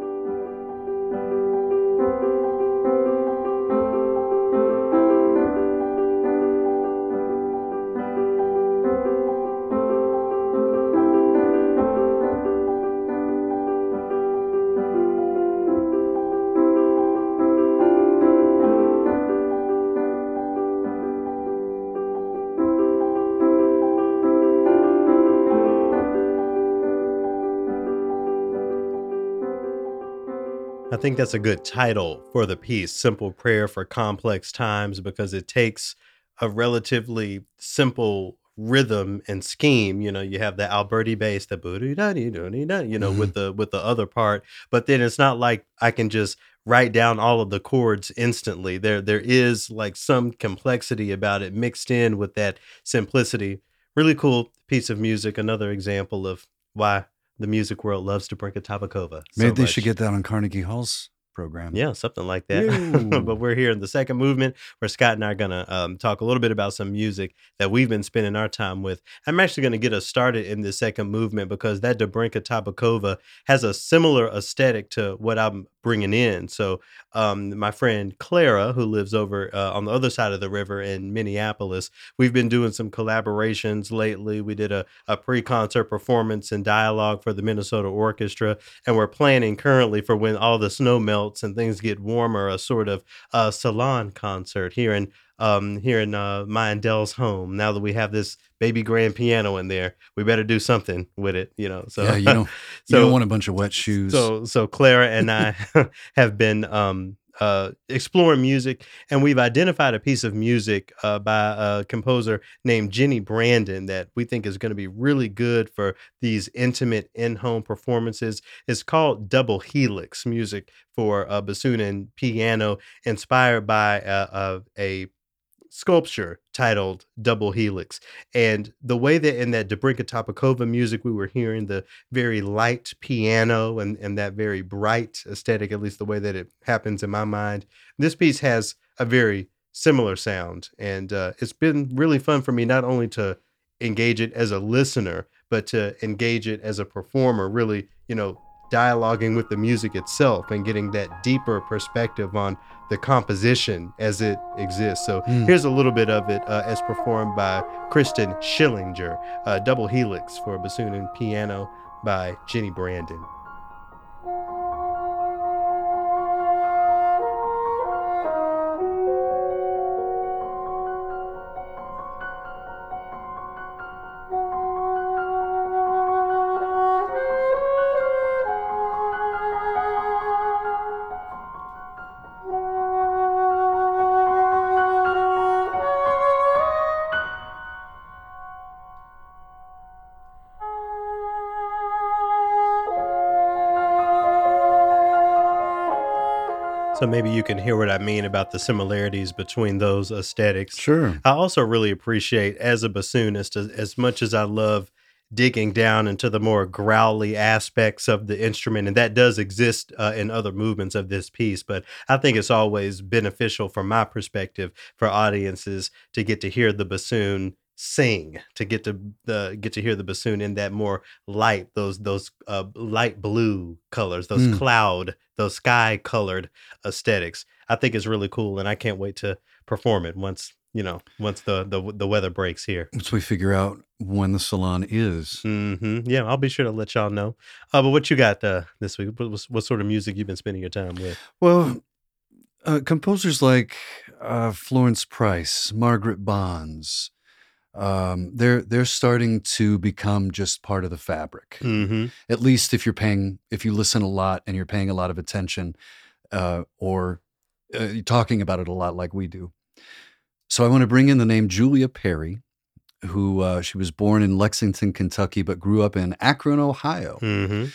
Think that's a good title for the piece, Simple Prayer for Complex Times, because it takes a relatively simple rhythm and scheme. You know, you have the Alberti bass, the booty da dee doo da, you know, with mm-hmm. the with the other part, but then it's not like I can just write down all of the chords instantly. There there is like some complexity about it mixed in with that simplicity. Really cool piece of music. Another example of why the music world loves Dobrinka Tabakova. so Maybe they should get that on Carnegie Hall's program. Yeah, something like that. But we're here in the second movement where Scott and I are going to um, talk a little bit about some music that we've been spending our time with. I'm actually going to get us started in the second movement because that Dobrinka Tabakova has a similar aesthetic to what I'm bringing in. So, um, my friend Clara, who lives over uh, on the other side of the river in Minneapolis, we've been doing some collaborations lately. We did a, a pre concert performance and dialogue for the Minnesota Orchestra and we're planning currently for when all the snow melts and things get warmer, a sort of uh, salon concert here in um, here in uh, my and Dell's home. Now that we have this baby grand piano in there, we better do something with it, you know. So yeah, you don't, you don't want a bunch of wet shoes. so so Clara and I have been um, uh, exploring music, and we've identified a piece of music uh, by a composer named Jenni Brandon that we think is going to be really good for these intimate in-home performances. It's called Double Helix music for uh, bassoon and piano, inspired by uh, a sculpture titled Double Helix. And the way that in that Dobrinka Tabakova music, we were hearing the very light piano and, and that very bright aesthetic, at least the way that it happens in my mind. This piece has a very similar sound. And uh, it's been really fun for me not only to engage it as a listener, but to engage it as a performer, really, you know, dialoguing with the music itself and getting that deeper perspective on the composition as it exists. So Hmm. here's a little bit of it uh, as performed by Kristen Schillinger, uh, Double Helix for bassoon and piano by Jenni Brandon. So maybe you can hear what I mean about the similarities between those aesthetics. sure. I also really appreciate as a bassoonist, as, as much as I love digging down into the more growly aspects of the instrument, and that does exist uh, in other movements of this piece. But I think it's always beneficial from my perspective for audiences to get to hear the bassoon sing, to get to the get to hear the bassoon in that more light, those those uh, light blue colors, those Mm. cloud, those sky colored aesthetics. I think it's really cool, and I can't wait to perform it once you know once the the, the weather breaks here. Once we figure out when the salon is. mm-hmm. Yeah, I'll be sure to let y'all know. Uh, but what you got uh, this week? What, what, what sort of music you've been spending your time with? Well, uh, composers like uh, Florence Price, Margaret Bonds, um, they're they're starting to become just part of the fabric. Mm-hmm. At least if you're paying, if you listen a lot and you're paying a lot of attention, uh, or uh, you're talking about it a lot, like we do. So I want to bring in the name Julia Perry, who uh, she was born in Lexington, Kentucky, but grew up in Akron, Ohio Mm-hmm.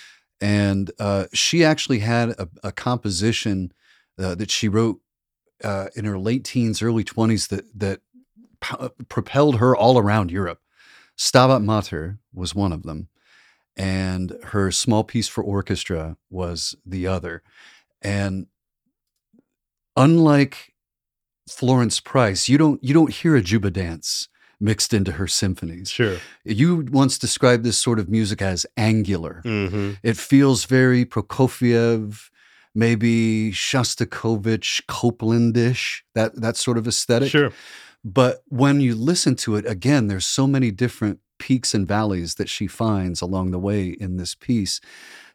and uh, she actually had a, a composition uh, that she wrote uh, in her late teens, early twenties that that p- propelled her all around Europe. Stabat Mater was one of them, and her small piece for orchestra was the other. And unlike Florence Price, you don't you don't hear a juba dance mixed into her symphonies. Sure. You once described this sort of music as angular. Mm-hmm. It feels very Prokofiev, maybe Shostakovich, Coplandish, that that sort of aesthetic. Sure. But when you listen to it again, there's so many different peaks and valleys that she finds along the way in this piece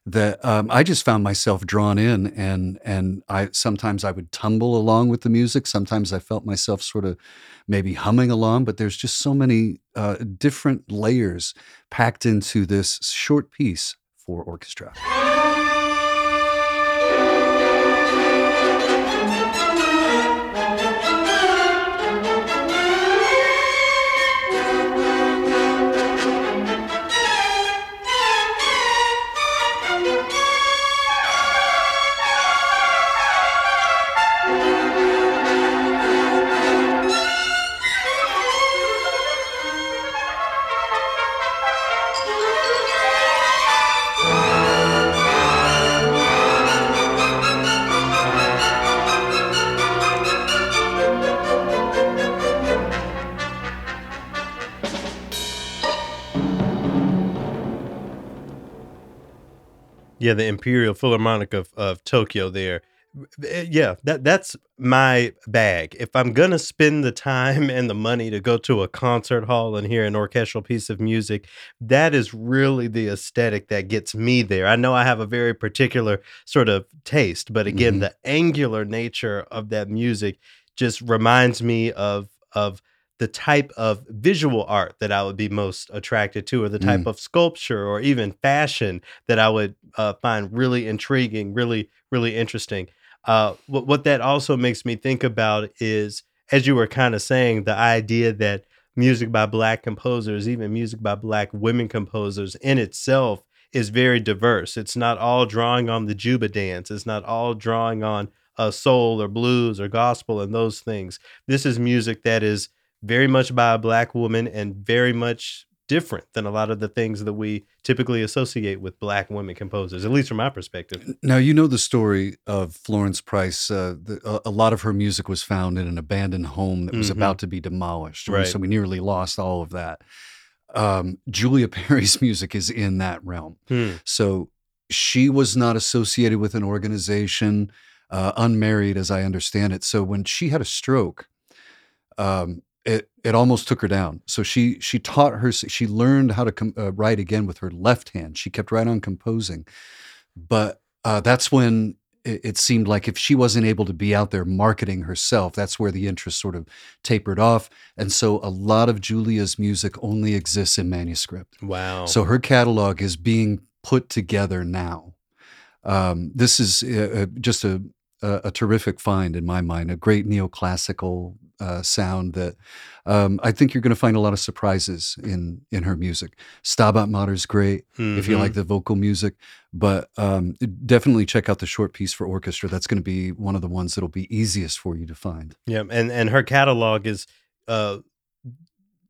that um, I just found myself drawn in, and and I sometimes I would tumble along with the music. Sometimes I felt myself sort of maybe humming along. But there's just so many uh, different layers packed into this short piece for orchestra. Yeah, the Imperial Philharmonic of, of Tokyo there. Eh, Yeah, that that's my bag. If I'm gonna spend the time and the money to go to a concert hall and hear an orchestral piece of music, that is really the aesthetic that gets me there. I know I have a very particular sort of taste, but again, Mhm. the angular nature of that music just reminds me of of the type of visual art that I would be most attracted to, or the type of sculpture or even fashion that I would uh, find really intriguing, really, really interesting. Uh, what what that also makes me think about is, as you were kind of saying, the idea that music by black composers, even music by black women composers, in itself is very diverse. It's not all drawing on the Juba dance. It's not all drawing on uh, soul or blues or gospel and those things. This is music that is very much by a black woman and very much different than a lot of the things that we typically associate with black women composers, at least from my perspective. Now you know the story of Florence Price. Uh, the, a, a lot of her music was found in an abandoned home that was Mhm. about to be demolished, Right. so we nearly lost all of that. Um, Julia Perry's music is in that realm. Hmm. So she was not associated with an organization, uh, unmarried, as I understand it. So when she had a stroke, um, it it almost took her down. So she she taught her she learned how to com- uh, write again with her left hand. She kept right on composing, but uh, that's when it, it seemed like if she wasn't able to be out there marketing herself, that's where the interest sort of tapered off. And so a lot of Julia's music only exists in manuscript. Wow. So her catalog is being put together now. Um, this is uh, uh, just a, a, a terrific find in my mind, a great neoclassical uh, sound that um, I think you're going to find a lot of surprises in in her music. Stabat Mater's great if you like the vocal music, but um, definitely check out the short piece for orchestra. That's going to be one of the ones that'll be easiest for you to find. Yeah, and and her catalog is uh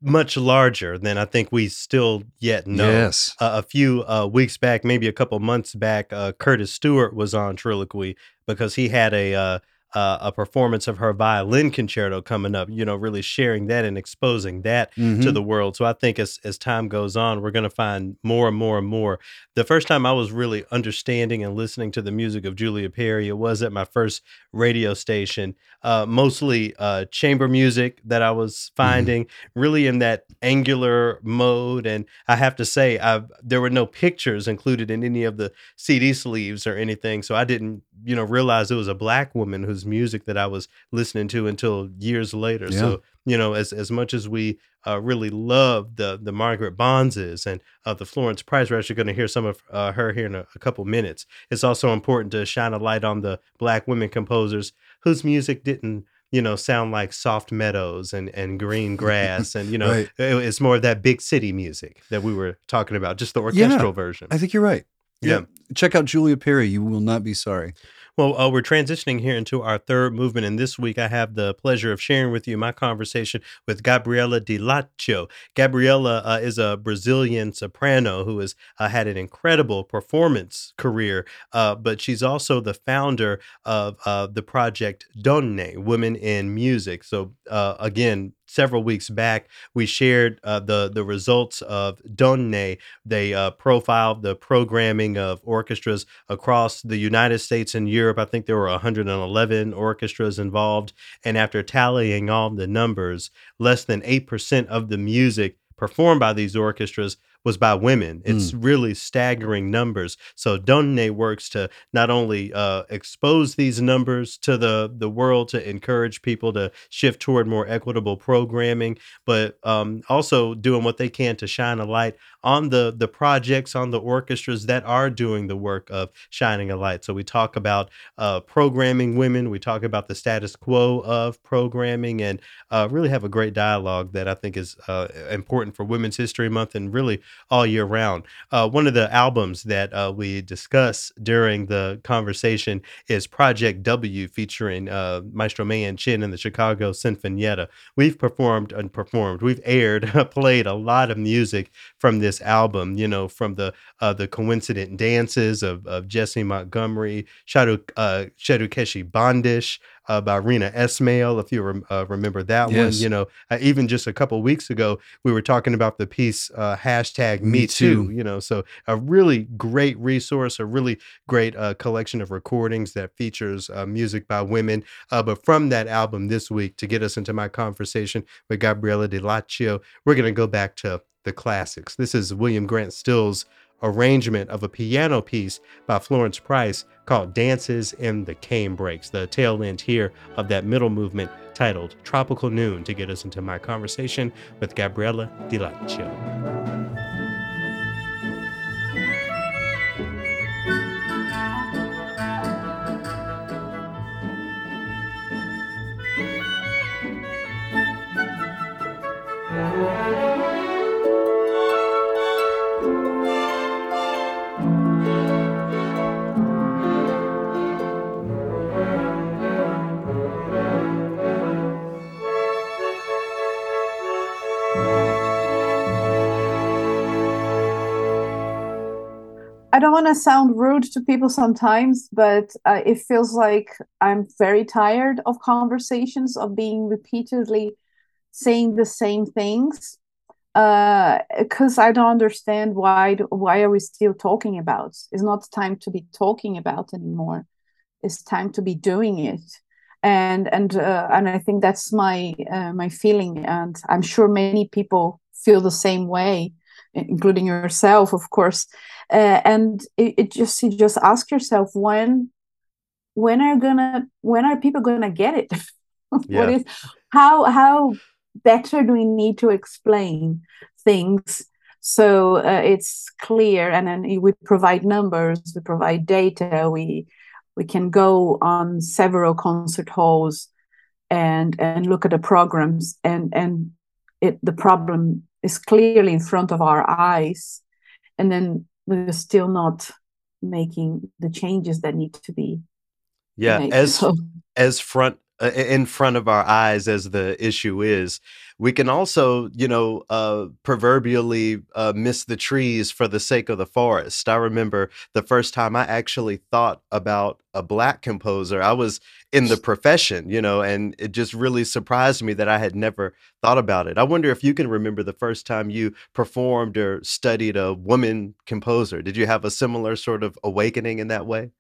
much larger than I think we still yet know. Yes. Uh, a few uh, weeks back, maybe a couple months back, uh, Curtis Stewart was on Trilloquy because he had a uh, a performance of her violin concerto coming up. You know, really sharing that and exposing that to Mhm. the world. So I think as as time goes on, we're going to find more and more and more. The first time I was really understanding and listening to the music of Julia Perry, it was at my first radio station, uh, mostly uh, chamber music that I was finding, really in that angular mode. And I have to say, I there were no pictures included in any of the CD sleeves or anything, so I didn't, you know, realize it was a black woman music that I was listening to until years later. Yeah. So you know, as as much as we uh, really love the the Margaret Bonses and uh, the Florence Price, we're actually going to hear some of uh, her here in a, a couple minutes. It's also important to shine a light on the black women composers whose music didn't, you know, sound like soft meadows and and green grass, and you know, Right. it- it's more of that big city music that we were talking about, just the Yeah. orchestral version. I think you're right. Yeah. Check out Julia Perry. You will not be sorry. Well, uh, we're transitioning here into our third movement, and this week I have the pleasure of sharing with you my conversation with Gabriella Di Laccio. Gabriella uh, is a Brazilian soprano who has uh, had an incredible performance career, uh, but she's also the founder of uh, the project Donne, Women in Music. So, uh, again, several weeks back, we shared uh, the the results of Donne. They uh, profiled the programming of orchestras across the United States and Europe. I think there were 111 orchestras involved. And after tallying all the numbers, less than 8% of the music performed by these orchestras was by women. It's really staggering numbers. So Donne works to not only uh, expose these numbers to the, the world to encourage people to shift toward more equitable programming, but um, also doing what they can to shine a light on the the projects on the orchestras that are doing the work of shining a light. So we talk about uh, programming women, we talk about the status quo of programming, and uh, really have a great dialogue that I think is uh, important for Women's History Month and really all year round. Uh, one of the albums that uh, we discuss during the conversation is Project W, featuring uh, Maestro Mei-Ann Chen and the Chicago Sinfonietta. We've performed and performed. We've aired, played a lot of music from this album. You know, from the uh, the coincident dances of, of Jessie Montgomery, Shadow uh, Bondish, uh, by Reena Esmail, if you rem- uh, remember that one. You know, uh, even just a couple weeks ago, we were talking about the piece uh, hashtag Me, Me too. Too. You know, so a really great resource, a really great uh, collection of recordings that features uh, music by women. Uh, but from that album this week, to get us into my conversation with Gabriella Di Laccio, we're going to go back to the classics. This is William Grant Still's arrangement of a piano piece by Florence Price called Dances in the Canebrakes, the tail end here of that middle movement titled Tropical Noon, to get us into my conversation with Gabriella Di I don't want to sound rude to people sometimes, but uh, it feels like I'm very tired of conversations of being repeatedly saying the same things. Because I don't understand why why are we still talking about? It's not time to be talking about anymore. It's time to be doing it, and and uh, and I think that's my uh, my feeling, and I'm sure many people feel the same way, including yourself, of course. Uh, and it, it just you just ask yourself when when are gonna when are people gonna get it? Yeah. what is how how better do we need to explain things so uh, it's clear? And then we provide numbers we provide data we we can go on several concert halls and and look at the programs and and it the problem is clearly in front of our eyes and then we're still not making the changes that need to be Yeah, made. as So- as front uh, in front of our eyes as the issue is we can also you know uh proverbially uh miss the trees for the sake of the forest. I remember the first time i actually thought about a black composer i was in the profession you know and it just really surprised me that i had never thought about it. I wonder if you can remember the first time you performed or studied a woman composer. Did you have a similar sort of awakening in that way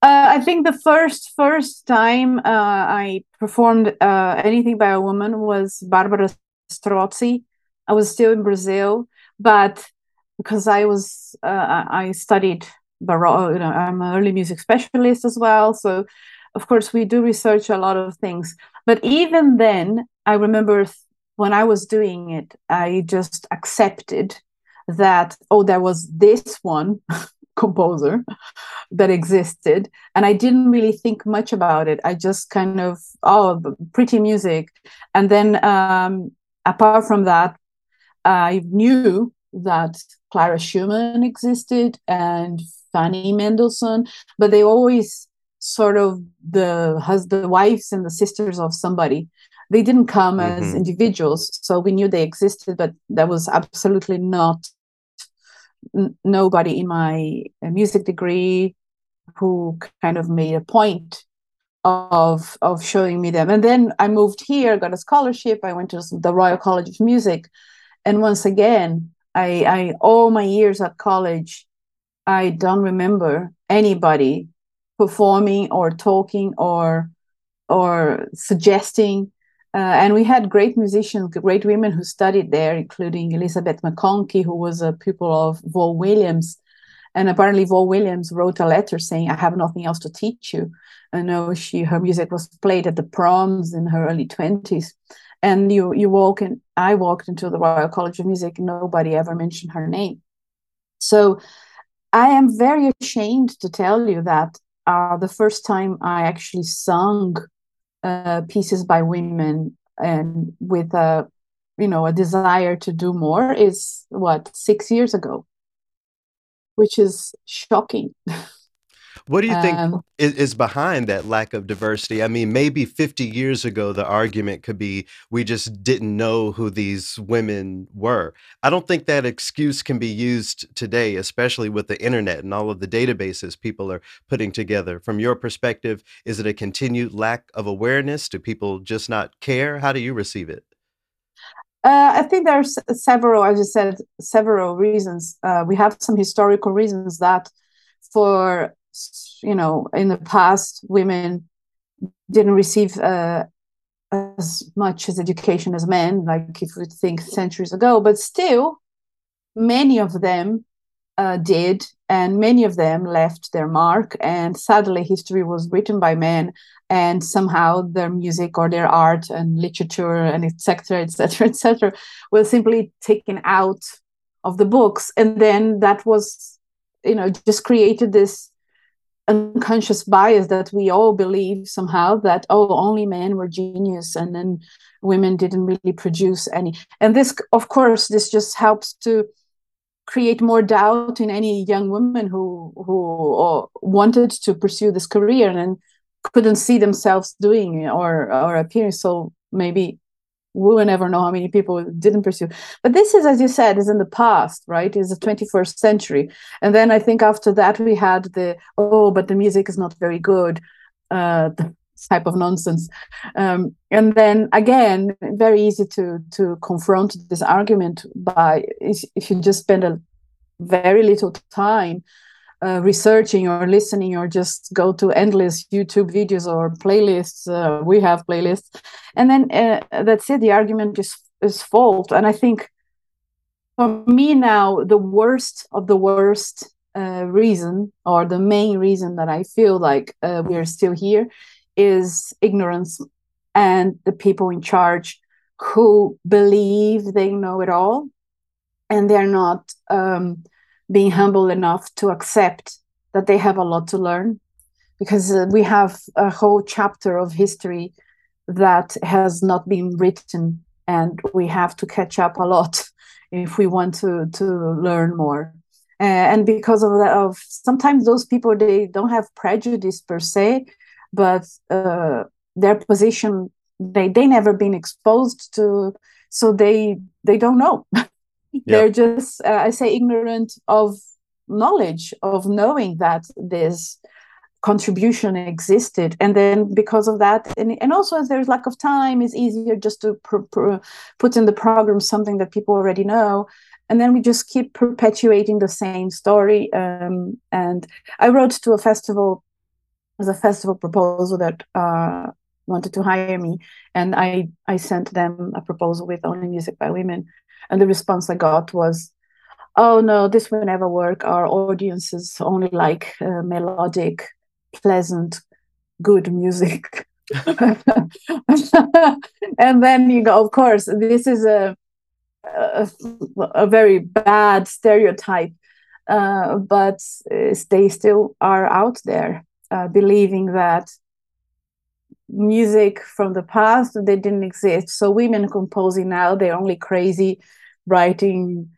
Uh, I think the first first time uh, I performed uh, anything by a woman was Barbara Strozzi. I was still in Brazil, but because I was uh, I studied baroque, you know, I'm an early music specialist as well. So, of course, we do research a lot of things. But even then, I remember when I was doing it, I just accepted that oh, there was this one composer that existed and i didn't really think much about it i just kind of oh pretty music and then um apart from that i knew that clara schumann existed and fanny mendelssohn but they always sort of the hus- the wives and the sisters of somebody they didn't come as Mhm. individuals so we knew they existed but that was absolutely not nobody in my uh, music degree who kind of made a point of of showing me them. And then i moved here got a scholarship i went to the royal college of music. And once again i i all my years at college i don't remember anybody performing or talking or or suggesting uh, and we had great musicians great women who studied there including elizabeth Maconchy who was a pupil of Vaughan Williams and apparently Vaughan Williams wrote a letter saying, "I have nothing else to teach you." I know she her music was played at the proms in her early twenties, and you you walk in. I walked into the Royal College of Music. Nobody ever mentioned her name, so I am very ashamed to tell you that uh, the first time I actually sung uh, pieces by women and with a you know a desire to do more is what six years ago which is shocking What do you think Um, is, is behind that lack of diversity? I mean, maybe 50 years ago, the argument could be we just didn't know who these women were. I don't think that excuse can be used today, especially with the internet and all of the databases people are putting together. From your perspective, is it a continued lack of awareness? Do people just not care? How do you receive it? Uh, I think there's several, as you said, several reasons. Uh, we have some historical reasons that, for you know, in the past, women didn't receive uh, as much as education as men, like if we think centuries ago. But still, many of them uh, did, and many of them left their mark. And sadly, history was written by men, and somehow their music or their art and literature and etc. etc. etc. was simply taken out of the books, and then that was, you know, just created this unconscious bias that we all believe somehow that oh only men were genius and then women didn't really produce any. And this of course this just helps to create more doubt in any young woman who who wanted to pursue this career and couldn't see themselves doing or or appearing. So maybe we will never know how many people didn't pursue. But this is as you said is in the past right? Is the 21st century. And then i think after that we had the oh but the music is not very good uh type of nonsense. Um, and then again very easy to to confront this argument by if you just spend a very little time uh, researching or listening or just go to endless youtube videos or playlists uh, we have playlists. And then uh, that's it the argument is is fault. And i think for me now the worst of the worst uh, reason or the main reason that i feel like uh, we are still here is ignorance and the people in charge who believe they know it all and they're not um, being humble enough to accept that they have a lot to learn. Because uh, we have a whole chapter of history that has not been written and we have to catch up a lot if we want to to learn more. Uh, and because of that of sometimes those people they don't have prejudice per se but uh, their position they they never been exposed to so they they don't know they're just uh, i say ignorant of knowledge of knowing that this contribution existed. And then because of that and, and also as there's lack of time it's easier just to pr- pr- put in the program something that people already know. And then we just keep perpetuating the same story um, and i wrote to a festival was a festival proposal that uh, wanted to hire me, and I I sent them a proposal with only music by women, and the response I got was, "Oh no, this will never work. Our audiences only like uh, melodic, pleasant, good music." and then you go, of course, this is a a, a very bad stereotype, uh, but they still are out there uh, believing that music from the past they didn't exist. So women composing now they're only crazy writing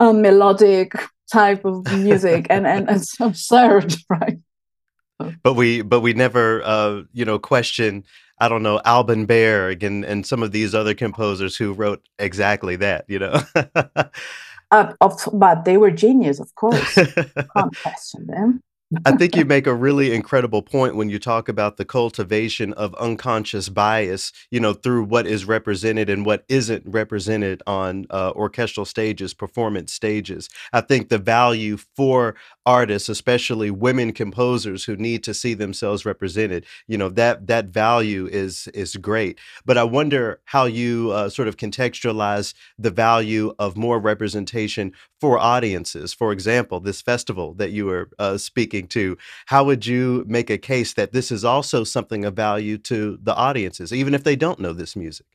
a melodic type of music and and it's absurd right? But we but we never uh you know question i don't know alban berg and and some of these other composers who wrote exactly that you know? Uh, of, but they were genius of course. Can't question them I think you make a really incredible point when you talk about the cultivation of unconscious bias, you know, through what is represented and what isn't represented on uh, orchestral stages, performance stages. I think the value for artists, especially women composers who need to see themselves represented, you know, that that value is is great. But I wonder how you uh, sort of contextualize the value of more representation for audiences. For example, this festival that you were uh, speaking to, how would you make a case that this is also something of value to the audiences, even if they don't know this music?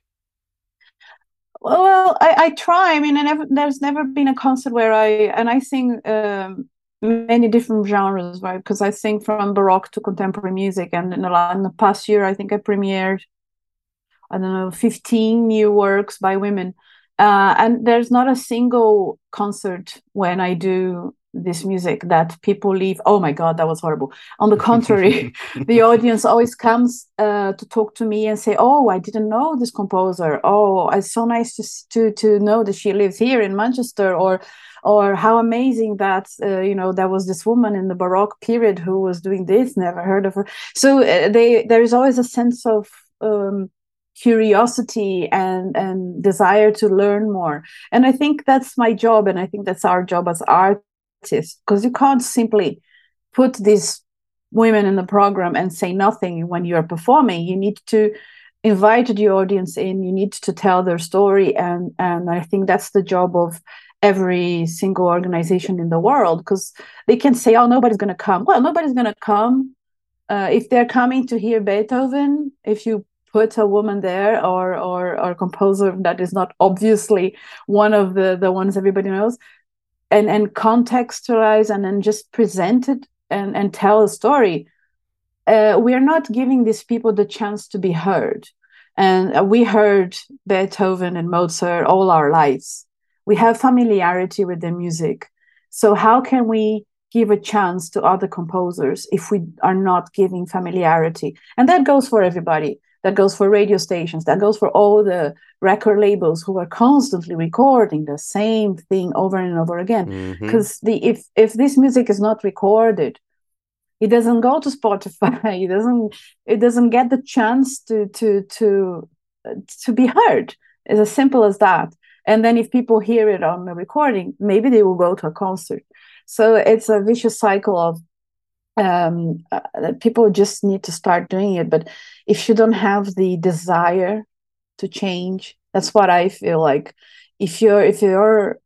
Well, I, I try. I mean, I never, there's never been a concert where I and I sing um, many different genres, right? Because I sing from baroque to contemporary music, and in the, in the past year, I think I premiered, I don't know, 15 new works by women. Uh, and there's not a single concert when I do this music that people leave. Oh my god that was horrible. On the contrary the audience always comes uh, to talk to me and say oh i didn't know this composer. Oh it's so nice to to to know that she lives here in manchester or or how amazing that uh, you know there was this woman in the baroque period who was doing this never heard of her. So uh, they there is always a sense of um, curiosity and and desire to learn more. And i think that's my job and i think that's our job as because you can't simply put these women in the program and say nothing when you're performing. You need to invite the audience in you need to tell their story and and i think that's the job of every single organization in the world because they can say oh nobody's going to come. Well nobody's going to come. Uh, if they're coming to hear beethoven if you put a woman there or or or composer that is not obviously one of the the ones everybody knows and and contextualize and then just present it and and tell a story uh, we are not giving these people the chance to be heard. And uh, we heard beethoven and mozart all our lives. We have familiarity with their music. So how can we give a chance to other composers if we are not giving familiarity? And that goes for everybody that goes for radio stations. That goes for all the record labels who are constantly recording the same thing over and over again. Mm-hmm. Because the if if this music is not recorded it doesn't go to spotify. It doesn't it doesn't get the chance to to to to be heard. It's as simple as that. And then if people hear it on the recording maybe they will go to a concert. So it's a vicious cycle of um uh, people just need to start doing it. But if you don't have the desire to change that's what i feel like. If you're if you're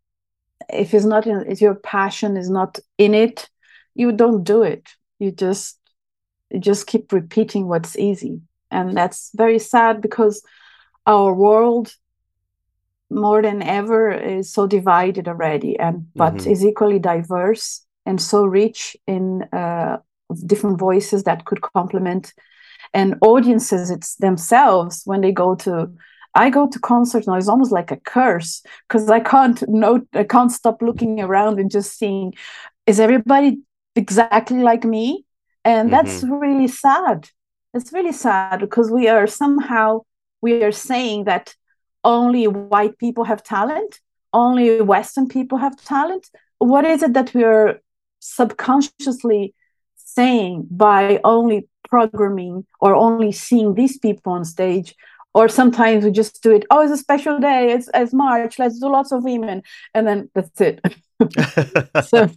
if it's not in if your passion is not in it you don't do it. You just you just keep repeating what's easy. And that's very sad because our world more than ever is so divided already. And but Mhm. is equally diverse and so rich in uh, different voices that could complement. And audiences it's themselves when they go to i go to concerts now it's almost like a curse because i can't note i can't stop looking around and just seeing is everybody exactly like me? And that's really sad. It's really sad because we are somehow we are saying that only white people have talent only western people have talent. What is it that we are subconsciously saying by only programming or only seeing these people on stage or sometimes we just do it oh it's a special day it's, it's march let's do lots of women and then that's it. So-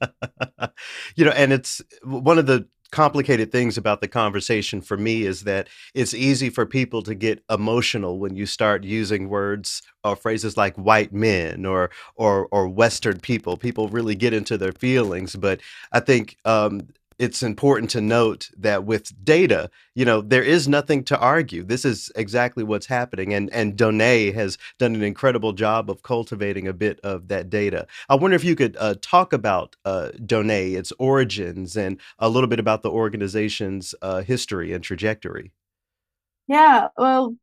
you know, and it's one of the complicated things about the conversation for me is that it's easy for people to get emotional when you start using words or phrases like white men or or or western people. People really get into their feelings but i think um it's important to note that with data, you know, there is nothing to argue. This is exactly what's happening, and and Donne has done an incredible job of cultivating a bit of that data. I wonder if you could uh, talk about uh, Donne, its origins, and a little bit about the organization's uh, history and trajectory. yeah well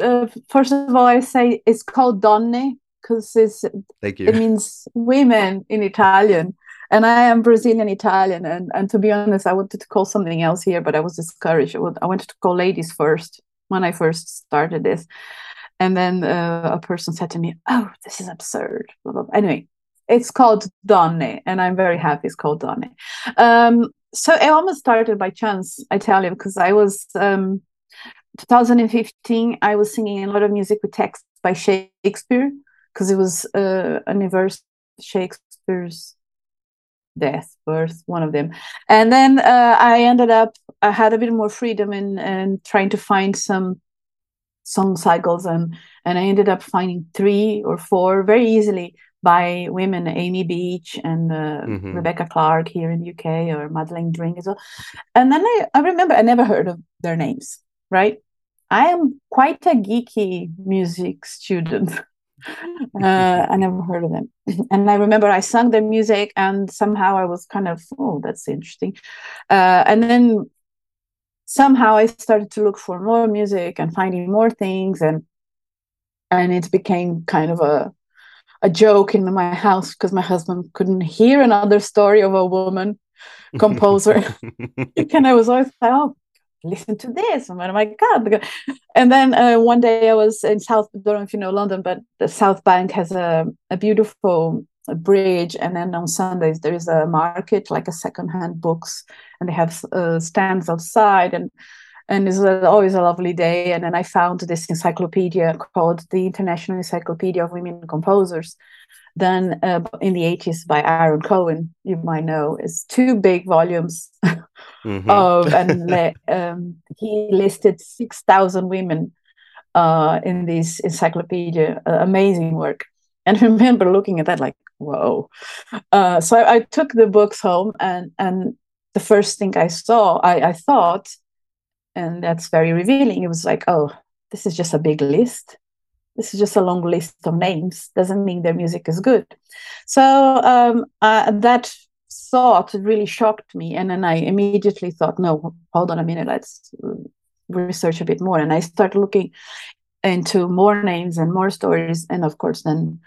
uh, first of all i say it's called donne because it's Thank it means women in Italian. And I am Brazilian Italian. And, and to be honest, I wanted to call something else here, but I was discouraged. I I wanted to call ladies first when I first started this. And then uh, a person said to me, Oh, this is absurd. Blah, blah, blah. Anyway, it's called Donne, and I'm very happy it's called Donne. Um, so it almost started by chance, I tell you, because I was um, 2015, I was singing a lot of music with texts by Shakespeare because it was uh, anniversary Shakespeare's death, birth, one of them. And then uh, I ended up, I had a bit more freedom in, in trying to find some song cycles, and and I ended up finding three or four very easily by women, Amy Beach and uh, Mhm. Rebecca Clarke here in the UK, or Madeleine Dring as well. And then I, I remember I never heard of their names, right? I am quite a geeky music student. uh, I never heard of them. And I remember I sung their music, and somehow I was kind of, oh, that's interesting. Uh, and then somehow I started to look for more music and finding more things, and and it became kind of a a joke in my house because my husband couldn't hear another story of a woman composer. and I was always like, oh, listen to this. And oh my God. And then uh, one day I was in South, I don't know if you know London, but the South Bank has a, a beautiful bridge. And then on Sundays, there is a market, like a secondhand books, and they have uh, stands outside. And and it's always a lovely day. And then I found this encyclopedia called the International Encyclopedia of Women Composers, done uh, in the 80s by Aaron Cohen, you might know. It's two big volumes mm-hmm. of, and um, he listed 6,000 women uh, in this encyclopedia. Uh, amazing work. And I remember looking at that like, whoa. Uh, so I, I, took the books home and, and the first thing I saw, I, I thought, and that's very revealing. It was like, oh, this is just a big list. This is just a long list of names. Doesn't mean their music is good. So um, uh, that thought really shocked me, and then I immediately thought, no, hold on a minute, let's research a bit more. And I started looking into more names and more stories, and of course, then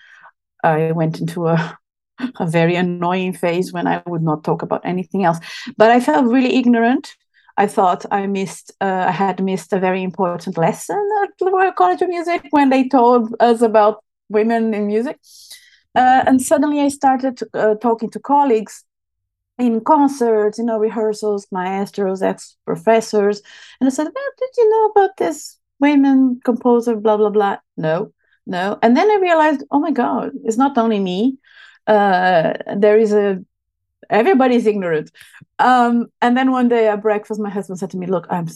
I went into a a very annoying phase when I would not talk about anything else. But I felt really ignorant I thought I missed, uh, I had missed a very important lesson at the Royal College of Music when they told us about women in music. Uh, and suddenly I started uh, talking to colleagues in concerts, you know, rehearsals, maestros, ex professors. And I said, well, Did you know about this women composer, blah, blah, blah? No, no. And then I realized, oh my God, it's not only me. Uh, there is a everybody's ignorant. Um, and then one day at breakfast, my husband said to me, "Look, I'm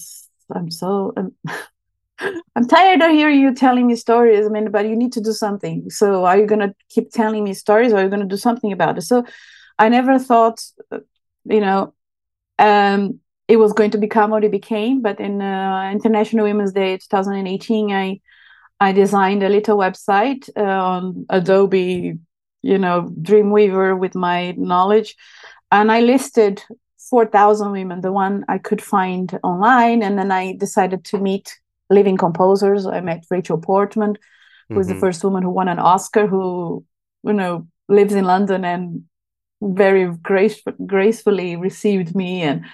I'm so I'm, I'm tired of hearing you telling me stories. I mean, but you need to do something. So, are you gonna keep telling me stories, or are you gonna do something about it?" So, I never thought, uh, you know, um, it was going to become what it became. But in uh, International Women's Day 2018, I I designed a little website uh, on Adobe you know dreamweaver with my knowledge and i listed 4000 women the one i could find online and then i decided to meet living composers i met rachel portman who was mm-hmm. the first woman who won an oscar who you know lives in london and very grace- gracefully received me and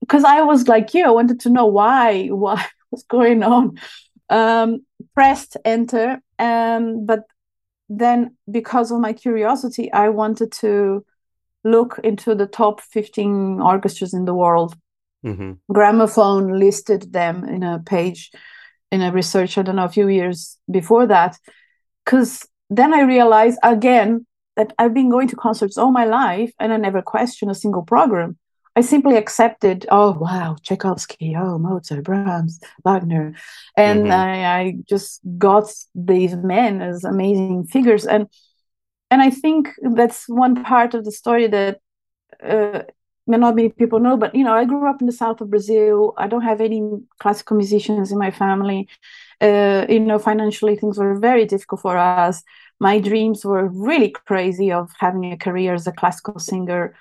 because i was like you i wanted to know why what was going on. Um pressed enter um but then because of my curiosity i wanted to look into the top 15 orchestras in the world. Mm-hmm. gramophone listed them in a page in a research i don't know a few years before that. Because then i realized again that i've been going to concerts all my life and i never questioned a single program I simply accepted, oh wow, Tchaikovsky, oh Mozart, Brahms, Wagner, and mm-hmm. I, I, just got these men as amazing figures, and and I think that's one part of the story that uh, not many people know. But you know, I grew up in the south of Brazil. I don't have any classical musicians in my family. Uh, you know, financially things were very difficult for us. My dreams were really crazy of having a career as a classical singer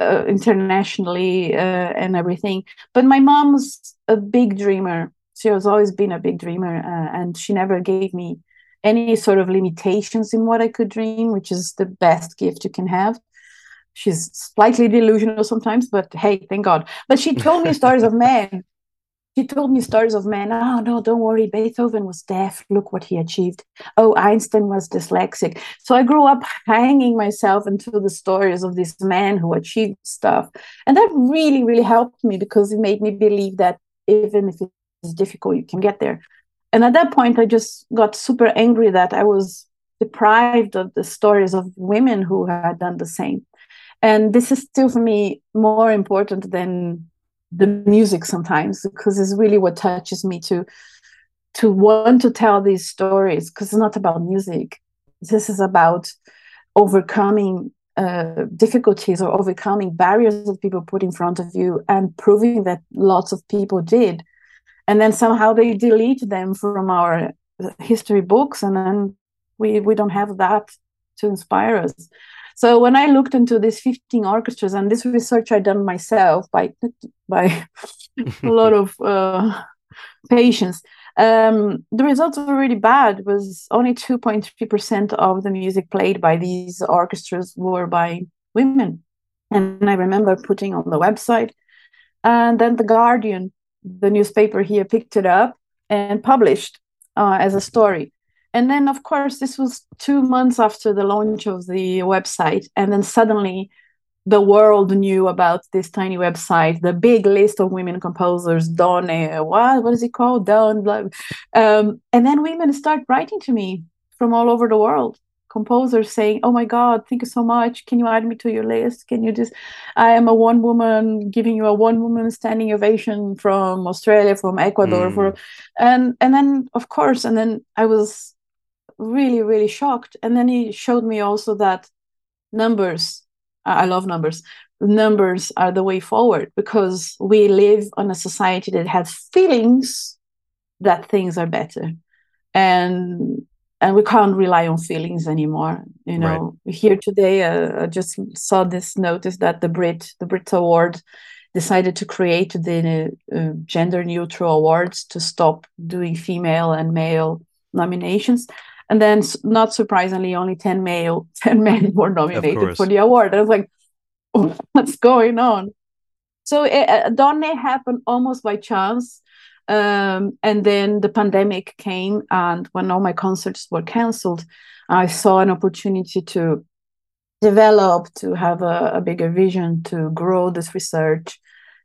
uh, internationally uh, and everything. But my mom's a big dreamer. She has always been a big dreamer, uh, and she never gave me any sort of limitations in what I could dream, which is the best gift you can have. She's slightly delusional sometimes, but hey, thank God. But she told me stories of men she told me stories of men. Oh, no, don't worry. Beethoven was deaf. Look what he achieved. Oh, Einstein was dyslexic. So I grew up hanging myself into the stories of this man who achieved stuff. And that really, really helped me because it made me believe that even if it's difficult, you can get there. And at that point, I just got super angry that I was deprived of the stories of women who had done the same. And this is still for me more important than the music sometimes because it's really what touches me to to want to tell these stories because it's not about music. This is about overcoming uh, difficulties or overcoming barriers that people put in front of you and proving that lots of people did. And then somehow they delete them from our history books and then we we don't have that to inspire us so when I looked into these 15 orchestras and this research I done myself by by a lot of uh, patience, Um, the results were really bad. It was only 2.3% of the music played by these orchestras were by women. And I remember putting on the website, and then The Guardian, the newspaper here, picked it up and published uh, as a story. And then, of course, this was two months after the launch of the website. And then suddenly, the world knew about this tiny website, the big list of women composers, uh, what, what is it called? Donne, blah. Um, and then women start writing to me from all over the world, composers saying, oh my God, thank you so much. Can you add me to your list? Can you just, I am a one woman giving you a one woman standing ovation from Australia, from Ecuador, Mm. for, and, and then of course, and then I was really, really shocked. And then he showed me also that numbers I love numbers. Numbers are the way forward because we live on a society that has feelings that things are better, and and we can't rely on feelings anymore. You Right. know, here today, uh, I just saw this notice that the Brit the Brit Award decided to create the uh, gender neutral awards to stop doing female and male nominations. And then, not surprisingly, only 10 male, 10 men were nominated for the award. I was like, "Oh, what's going on? So, it, uh, Donne happened almost by chance. Um, and then the pandemic came, and when all my concerts were cancelled, I saw an opportunity to develop, to have a, a bigger vision, to grow this research,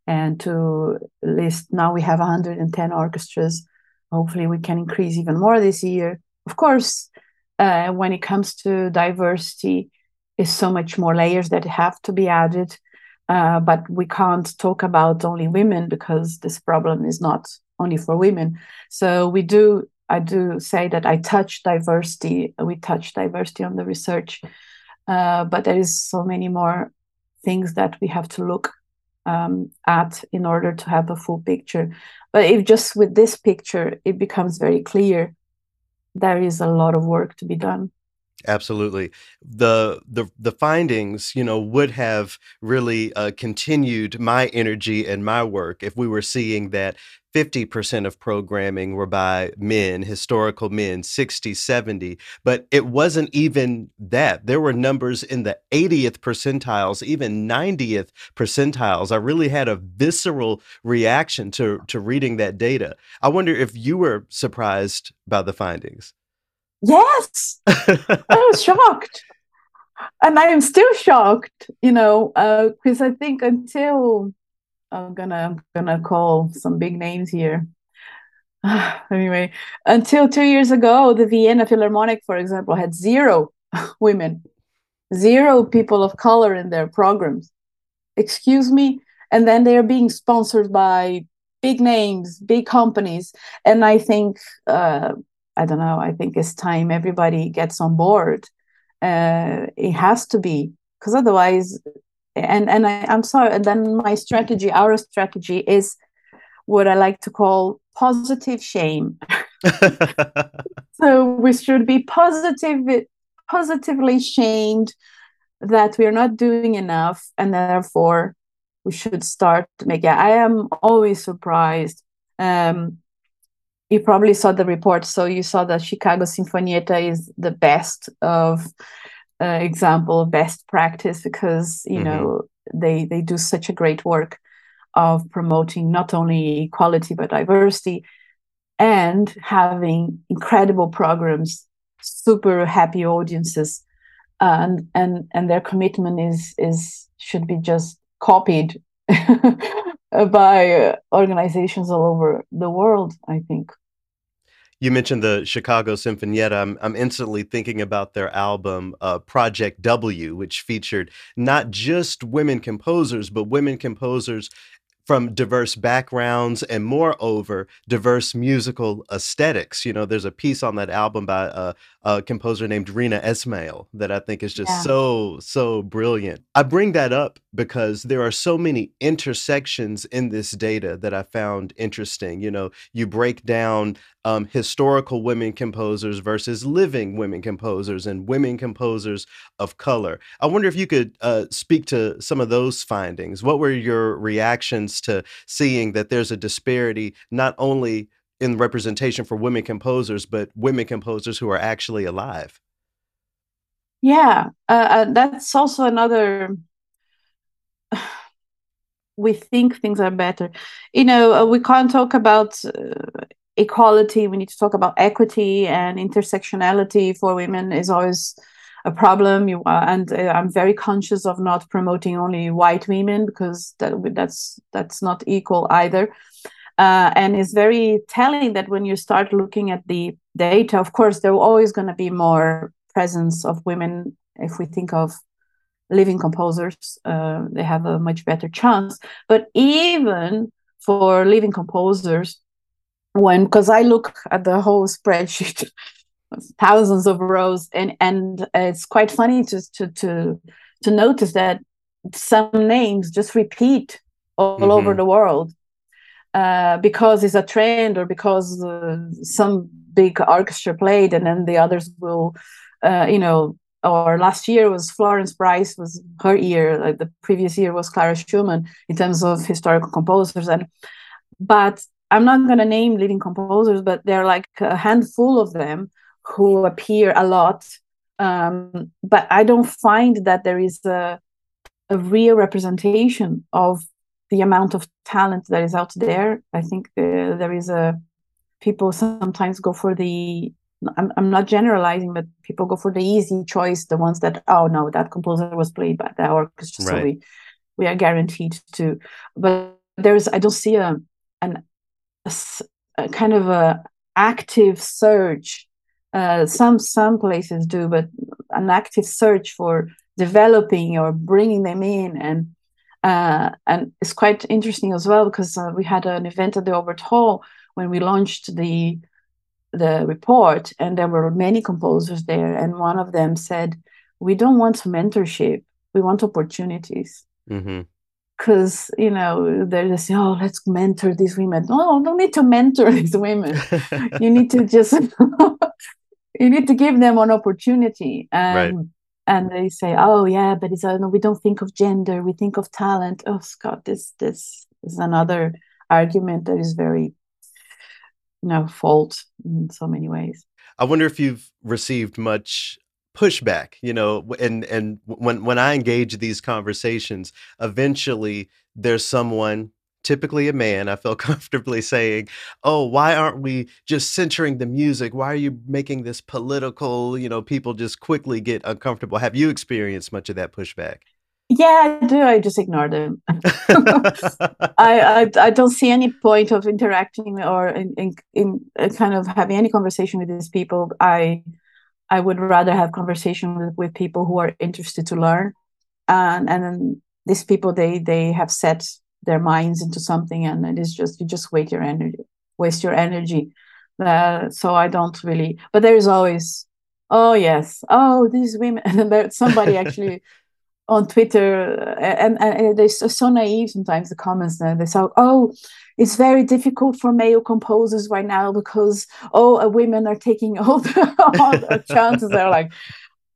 and to list. Now we have 110 orchestras. Hopefully, we can increase even more this year. Of course, uh, when it comes to diversity, is so much more layers that have to be added. Uh, but we can't talk about only women because this problem is not only for women. So we do. I do say that I touch diversity. We touch diversity on the research, uh, but there is so many more things that we have to look um, at in order to have a full picture. But if just with this picture, it becomes very clear there is a lot of work to be done. Absolutely. The the the findings, you know, would have really uh, continued my energy and my work if we were seeing that 50% of programming were by men, historical men, 60, 70, but it wasn't even that. There were numbers in the 80th percentiles, even 90th percentiles. I really had a visceral reaction to to reading that data. I wonder if you were surprised by the findings. Yes, I was shocked. And I am still shocked, you know, uh, because I think until I'm gonna I'm gonna call some big names here. anyway, until two years ago, the Vienna Philharmonic, for example, had zero women, zero people of color in their programs. Excuse me, and then they are being sponsored by big names, big companies, and I think uh, I don't know. I think it's time everybody gets on board. Uh, it has to be because otherwise, and and I, I'm sorry. And then my strategy, our strategy, is what I like to call positive shame. So we should be positive, positively shamed that we are not doing enough, and therefore we should start to make. Yeah, I am always surprised. Um, you probably saw the report, so you saw that Chicago Sinfonietta is the best of uh, example of best practice because you Mhm. know they they do such a great work of promoting not only equality but diversity and having incredible programs super happy audiences and and and their commitment is is should be just copied by uh, organizations all over the world i think You mentioned the Chicago Sinfonietta. I'm, I'm instantly thinking about their album uh, Project W, which featured not just women composers, but women composers from diverse backgrounds and moreover diverse musical aesthetics you know there's a piece on that album by a, a composer named Reena Esmail that i think is just Yeah. so so brilliant. I bring that up because there are so many intersections in this data that i found interesting. You know you break down um, historical women composers versus living women composers and women composers of color. I wonder if you could uh, speak to some of those findings. What were your reactions to seeing that there's a disparity not only in representation for women composers, but women composers who are actually alive. Yeah, uh, uh, that's also another. we think things are better. You know, uh, we can't talk about uh, equality. We need to talk about equity and intersectionality for women is always a problem. You, and uh, I'm very conscious of not promoting only white women because that, that's that's not equal either. Uh, and it's very telling that when you start looking at the data, of course, there are always going to be more presence of women if we think of living composers. Uh, they have a much better chance. But even for living composers when because i look at the whole spreadsheet thousands of rows and and it's quite funny to to to to notice that some names just repeat all mm-hmm. over the world uh, because it's a trend or because uh, some big orchestra played and then the others will uh, you know or last year was Florence Price was her year. Like the previous year was Clara Schumann in terms of historical composers. And but I'm not going to name living composers, but there are like a handful of them who appear a lot. Um, but I don't find that there is a, a real representation of the amount of talent that is out there. I think the, there is a people sometimes go for the I'm, I'm not generalizing, but people go for the easy choice, the ones that, oh no, that composer was played by the orchestra, right. so we, we are guaranteed to. But there's, I don't see a, an, a, a kind of a active search. Uh, some some places do, but an active search for developing or bringing them in, and uh, and it's quite interesting as well because uh, we had an event at the Albert Hall when we launched the the report, and there were many composers there, and one of them said, "We don't want mentorship; we want opportunities." Because mm-hmm. you know they're just say, "Oh, let's mentor these women." No, don't need to mentor these women. you need to just you need to give them an opportunity, and right. And they say, "Oh, yeah, but it's uh, no, we don't think of gender; we think of talent." Oh, Scott, this this is another argument that is very you know fault in so many ways i wonder if you've received much pushback you know and and when when i engage these conversations eventually there's someone typically a man i feel comfortably saying oh why aren't we just centering the music why are you making this political you know people just quickly get uncomfortable have you experienced much of that pushback yeah, I do. I just ignore them. I, I, I don't see any point of interacting or in, in in uh, kind of having any conversation with these people. I I would rather have conversation with, with people who are interested to learn, and and then these people they they have set their minds into something, and it is just you just waste your energy, waste your energy. Uh, so I don't really. But there is always, oh yes, oh these women, and there somebody actually on Twitter, uh, and, and they're so naive sometimes. The comments there, they say, "Oh, it's very difficult for male composers right now because oh, uh, women are taking all the, all the chances." They're like,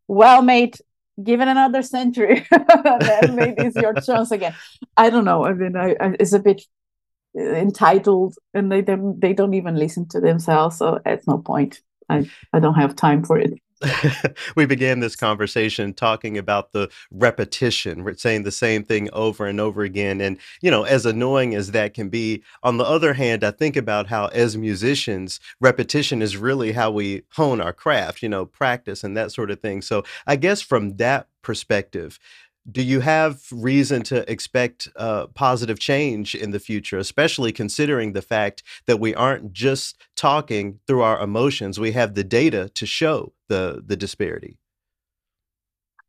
"Well, mate, give it another century, then maybe it's your chance again." I don't know. I mean, I, I, it's a bit uh, entitled, and they don't they don't even listen to themselves, so it's no point. I I don't have time for it. we began this conversation talking about the repetition, we're saying the same thing over and over again. And, you know, as annoying as that can be, on the other hand, I think about how, as musicians, repetition is really how we hone our craft, you know, practice and that sort of thing. So I guess from that perspective, do you have reason to expect uh, positive change in the future, especially considering the fact that we aren't just talking through our emotions? We have the data to show the the disparity.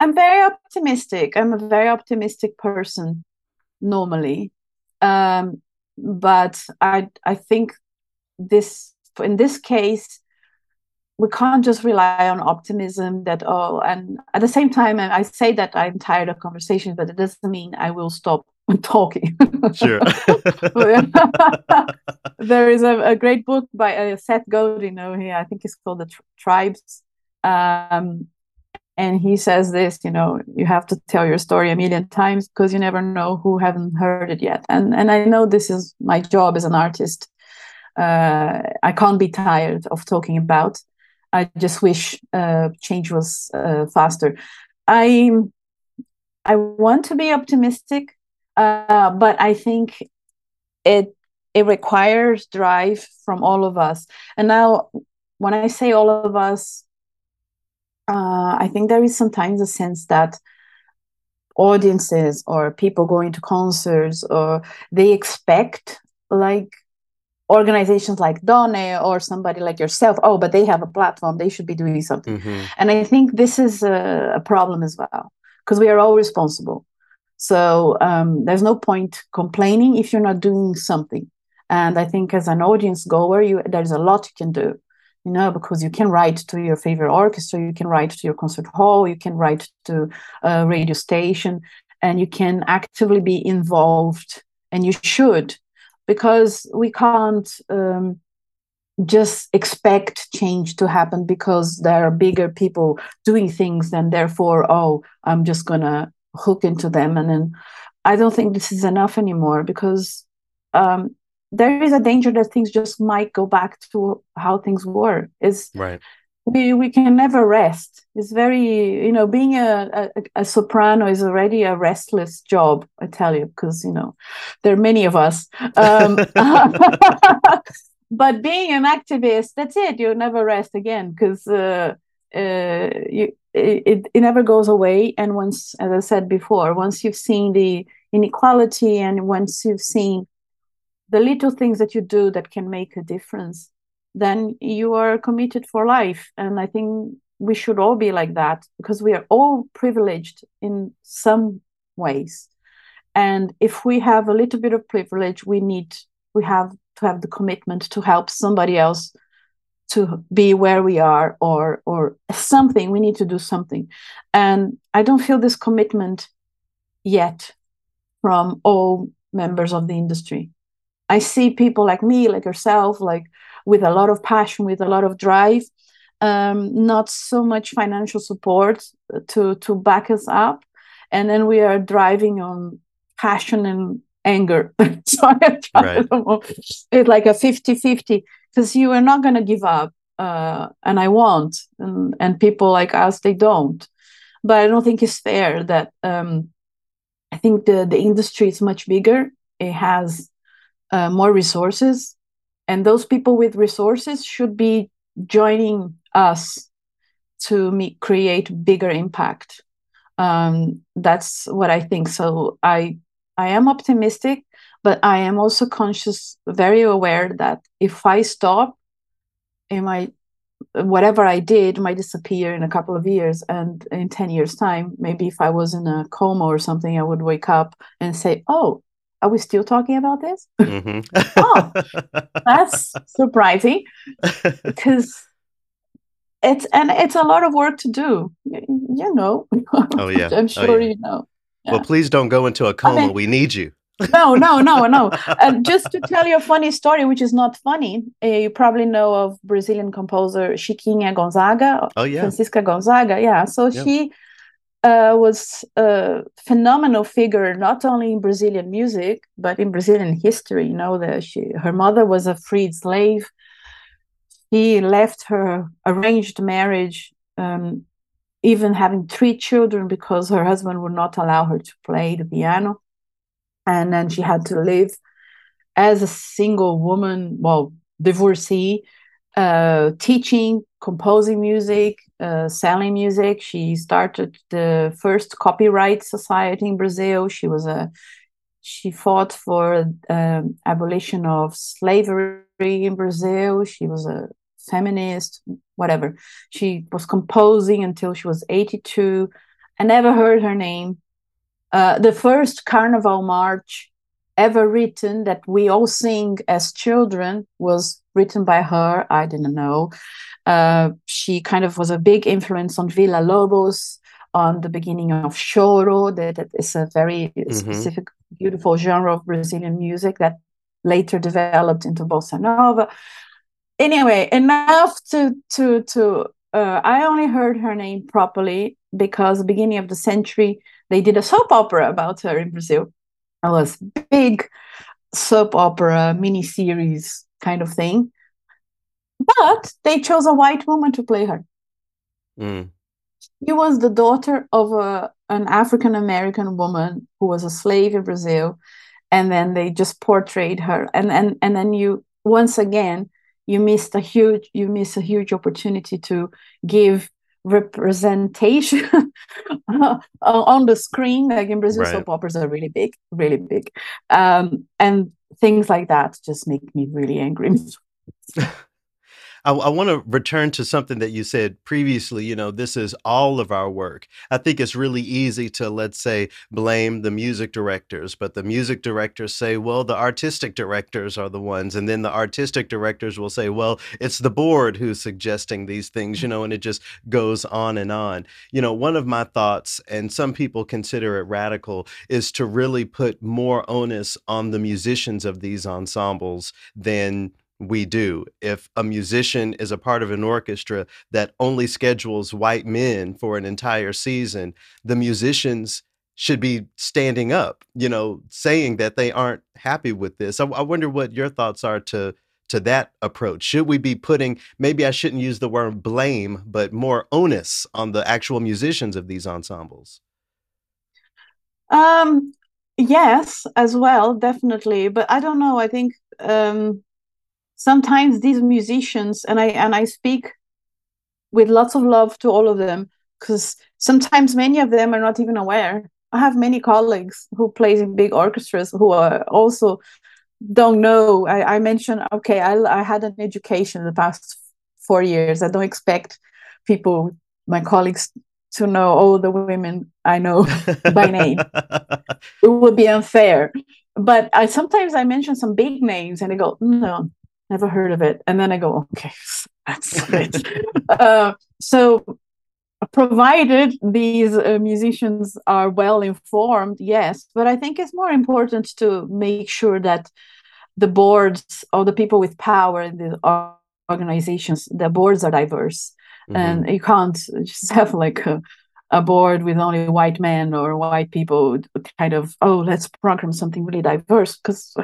I'm very optimistic. I'm a very optimistic person normally, um, but I I think this in this case we can't just rely on optimism that oh and at the same time i say that i'm tired of conversations but it doesn't mean i will stop talking sure there is a, a, great book by uh, seth godin over here i think it's called the tribes um, and he says this you know you have to tell your story a million times because you never know who haven't heard it yet and and i know this is my job as an artist uh, I can't be tired of talking about. I just wish uh, change was uh, faster. I I want to be optimistic, uh, but I think it it requires drive from all of us. And now, when I say all of us, uh, I think there is sometimes a sense that audiences or people going to concerts or they expect like organizations like Donne or somebody like yourself, oh, but they have a platform, they should be doing something. Mhm. And I think this is a, a problem as well, because we are all responsible. So um, there's no point complaining if you're not doing something. And I think as an audience goer, you there's a lot you can do, you know, because you can write to your favorite orchestra, you can write to your concert hall, you can write to a radio station, and you can actively be involved, and you should, because we can't um, just expect change to happen because there are bigger people doing things, and therefore, oh, I'm just gonna hook into them, and then I don't think this is enough anymore because um, there is a danger that things just might go back to how things were. Is Right. We we can never rest. It's very you know being a, a a soprano is already a restless job. I tell you because you know there are many of us. Um, but being an activist, that's it. You never rest again because uh, uh, you it, it never goes away. And once, as I said before, once you've seen the inequality and once you've seen the little things that you do that can make a difference, then you are committed for life. And I think we should all be like that because we are all privileged in some ways. And if we have a little bit of privilege, we need we have to have the commitment to help somebody else to be where we are or or something we need to do something and i don't feel this commitment yet from all members of the industry i see people like me like yourself like with a lot of passion with a lot of drive um, not so much financial support to to back us up. And then we are driving on passion and anger. So I Right. it's like a 50 50 because you are not going to give up uh, and i won't. And, and people like us they don't. But i don't think it's fair that um, i think the, the industry is much bigger. It has uh, more resources and those people with resources should be joining us to me- create bigger impact. Um, that's what i think. So i i am optimistic but i am also conscious very aware that if i stop it might whatever i did might disappear in a couple of years. And in 10 years time maybe if i was in a coma or something i would wake up and say oh are we still talking about this Mhm. Oh. that's surprising because it's and it's a lot of work to do you know Oh, yeah. i'm Oh, sure yeah. you know Well, please don't go into a coma. mean- we need you. no no no no and just to tell you a funny story which is not funny uh, you probably know of brazilian composer chiquinha gonzaga Oh yeah. francisca gonzaga yeah so Yeah. she uh, was a phenomenal figure not only in brazilian music but in brazilian history you know that she her mother was a freed slave. He left her arranged marriage um, even having three children because her husband would not allow her to play the piano. And then she had to live as a single woman well divorcee uh, teaching composing music uh, selling music. She started the first copyright society in brazil. She was a she fought for um, abolition of slavery in brazil. She was a feminist whatever. She was composing until she was 82 i never heard her name. Uh, the first carnival march ever written that we all sing as children was written by her. I didn't know. Uh, she kind of was a big influence on Villa Lobos, on the beginning of choro. That, that is a very Mhm. specific, beautiful genre of Brazilian music that later developed into bossa nova. Anyway, enough to to to. Uh, I only heard her name properly because beginning of the century they did a soap opera about her in Brazil. It was big soap opera miniseries kind of thing. But they chose a white woman to play her. Mm. She was the daughter of a, an African American woman who was a slave in Brazil, and then they just portrayed her. And and and then you once again you missed a huge you miss a huge opportunity to give representation on the screen. Like in Brazil, Right. soap operas are really big, really big, um, and things like that just make me really angry. I, I want to return to something that you said previously. You know, this is all of our work. I think it's really easy to, let's say, blame the music directors, but the music directors say, well, the artistic directors are the ones. And then the artistic directors will say, well, it's the board who's suggesting these things, you mm-hmm. know, and it just goes on and on. You know, one of my thoughts, and some people consider it radical, is to really put more onus on the musicians of these ensembles than we do. If a musician is a part of an orchestra that only schedules white men for an entire season, the musicians should be standing up, you know, saying that they aren't happy with this. I, I wonder what your thoughts are to to that approach. Should we be putting maybe I shouldn't use the word blame, but more onus on the actual musicians of these ensembles? Um, yes, as well, definitely. But I don't know. I think um, sometimes these musicians, and I and I speak with lots of love to all of them, because sometimes many of them are not even aware. I have many colleagues who plays in big orchestras who are also don't know. I, I mentioned, okay, I, I had an education in the past four years. I don't expect people, my colleagues, to know all the women I know by name. It would be unfair. But I sometimes I mention some big names and they go, no, never heard of it. And then I go, okay, that's it. uh, so provided these uh, musicians are well informed yes but i think it's more important to make sure that the boards or the people with power in the organizations the boards are diverse Mhm. and you can't just have like a, a board with only white men or white people kind of oh let's program something really diverse because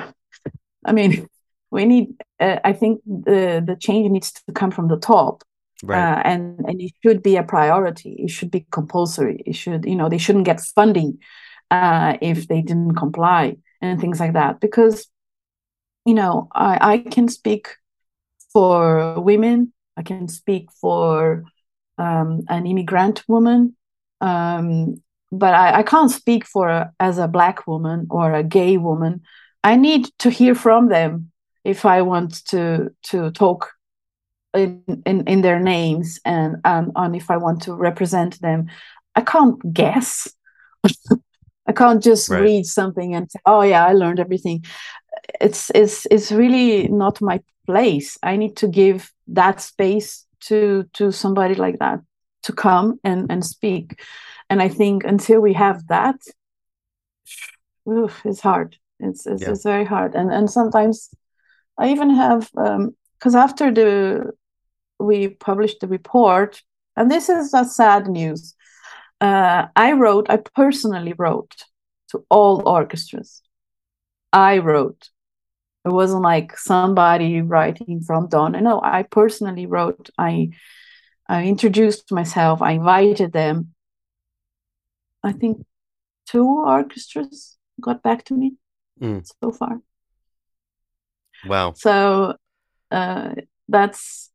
i mean we need uh, i think the the change needs to come from the top right. uh, and and it should be a priority. It should be compulsory. It should, you know, they shouldn't get funding uh, if they didn't comply and things like that. Because, you know, I, I can speak for women. I can speak for um, an immigrant woman, um, but I, I can't speak for as a black woman or a gay woman. I need to hear from them if I want to to talk in, in, in their names and um, on if I want to represent them. I can't guess. I can't just Right. read something and say, "Oh yeah, I learned everything." It's it's it's really not my place. I need to give that space to to somebody like that to come and and speak. And I think until we have that, oof, it's hard. It's it's, Yeah. it's very hard. And and sometimes I even have because after the we published the report, and this is a sad news. Uh, I wrote, I personally wrote to all orchestras. I wrote. It wasn't like somebody writing from Donne. No, I personally wrote. I I introduced myself. I invited them. I think two orchestras got back to me Mm. so far. Wow. So uh, that's,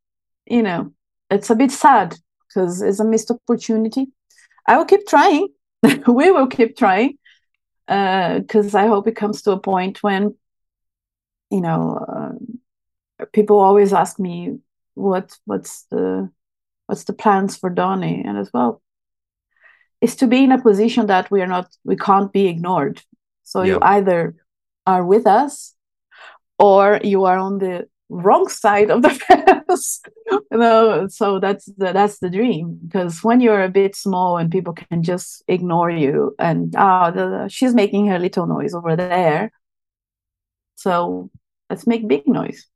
you know, it's a bit sad because it's a missed opportunity. I will keep trying. we will keep trying because I hope it comes to a point when, you know, uh, people always ask me what what's the what's the plans for Donne, and as well, is to be in a position that we are not we can't be ignored. So you either are with us or you are on the wrong side of the fence you know so that's the, that's the dream. Because when you're a bit small and people can just ignore you and ah the, she's making her little noise over there. So let's make big noise.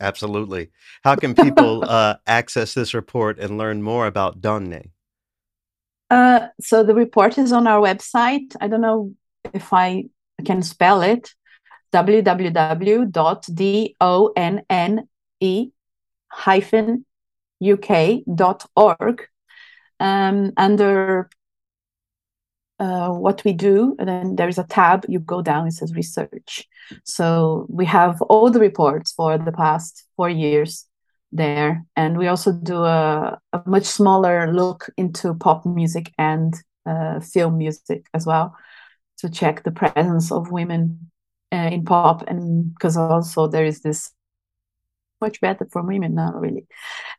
Absolutely. How can people uh, access this report and learn more about Donne? uh, so the report is on our website. I don't know if i can spell it www.donne hyphen uk.org um, under uh, what we do and then there's a tab. You go down it says research. So we have all the reports for the past four years there. And we also do a, a much smaller look into pop music and uh, film music as well to check the presence of women uh, in pop and because also there is this much better for women now really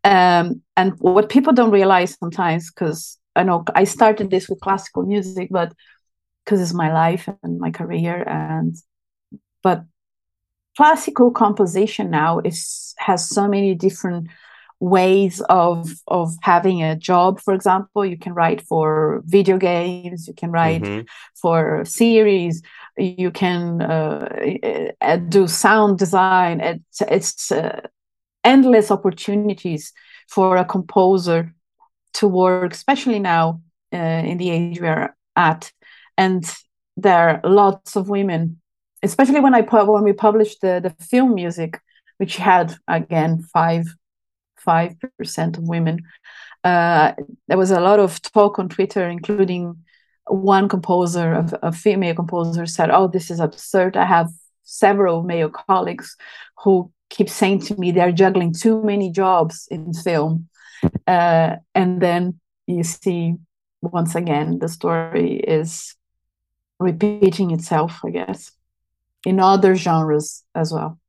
um, and what people don't realize sometimes because i know i started this with classical music but because it's my life and my career and but classical composition now is has so many different ways of of having a job for example you can write for video games you can write Mhm. for series you can uh, do sound design. It's, it's uh, endless opportunities for a composer to work especially now uh, in the age we're at. And there are lots of women especially when i when we published the, the film music which had again five five percent of women uh, there was a lot of talk on twitter including one composer a, female composer said oh this is absurd. I have several male colleagues who keep saying to me they're juggling too many jobs in film. Uh, and then you see once again the story is repeating itself i guess in other genres as well.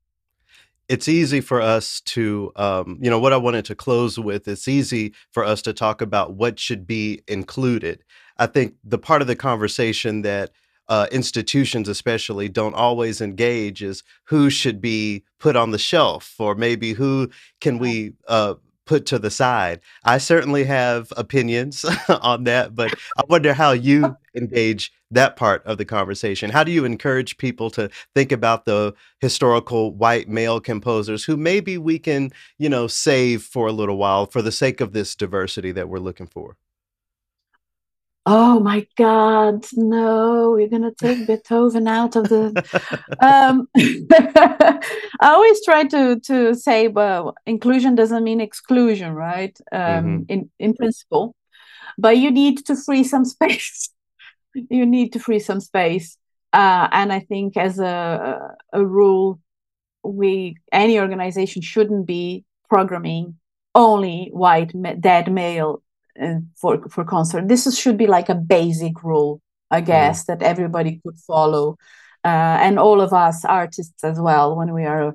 It's easy for us to um, you know what i wanted to close with it's easy for us to talk about what should be included i think the part of the conversation that uh, institutions especially don't always engage is who should be put on the shelf or maybe who can we uh, put to the side. I certainly have opinions on that but i wonder how you engage that part of the conversation. How do you encourage people to think about the historical white male composers who maybe we can you know save for a little while for the sake of this diversity that we're looking for oh my god no you're gonna take beethoven out of the um, i always try to to say well inclusion doesn't mean exclusion right? Um, Mhm. in in principle. But you need to free some space. You need to free some space. Uh, and i think as a a rule we any organization shouldn't be programming only white dead male for for concert. This is, should be like a basic rule i guess that everybody could follow. Uh, and all of us artists as well when we are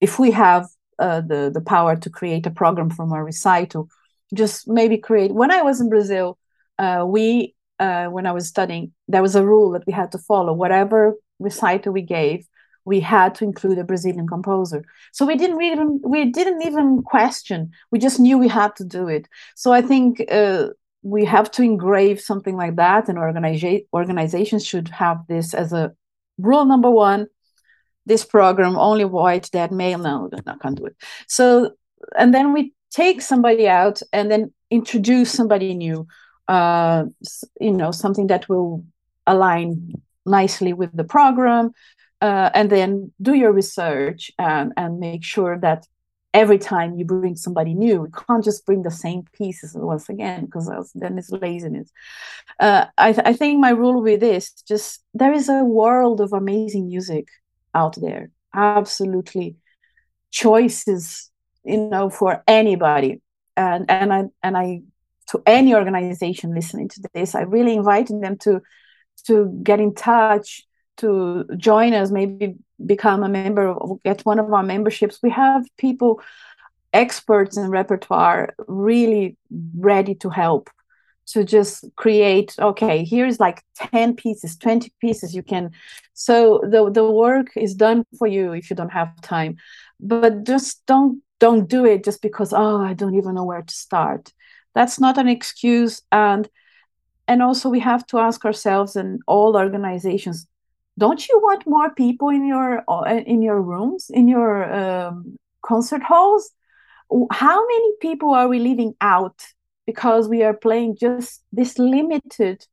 if we have uh, the the power to create a program from a recital just maybe create when i was in brazil uh, we uh, when i was studying there was a rule that we had to follow whatever recital we gave we had to include a brazilian composer. So we didn't even we didn't even question. We just knew we had to do it. So i think uh, we have to engrave something like that and organiza- organizations should have this as a rule number one. This program only white dead male no i can't do it. So and then we take somebody out and then introduce somebody new uh, you know something that will align nicely with the program uh, and then do your research and, and make sure that every time you bring somebody new you can't just bring the same pieces once again because then it's laziness. Uh, I, th- I think my rule with this just there is a world of amazing music out there. Absolutely. Choices you know for anybody. And and i and i to any organization listening to this i really inviting them to to get in touch to join us maybe become a member of get one of our memberships. We have people experts in repertoire really ready to help to just create okay here's like 10 pieces 20 pieces you can so the the work is done for you if you don't have time. But just don't don't do it just because oh i don't even know where to start. That's not an excuse. And and also we have to ask ourselves and all organizations don't you want more people in your uh, in your rooms in your um, concert halls how many people are we leaving out because we are playing just this limited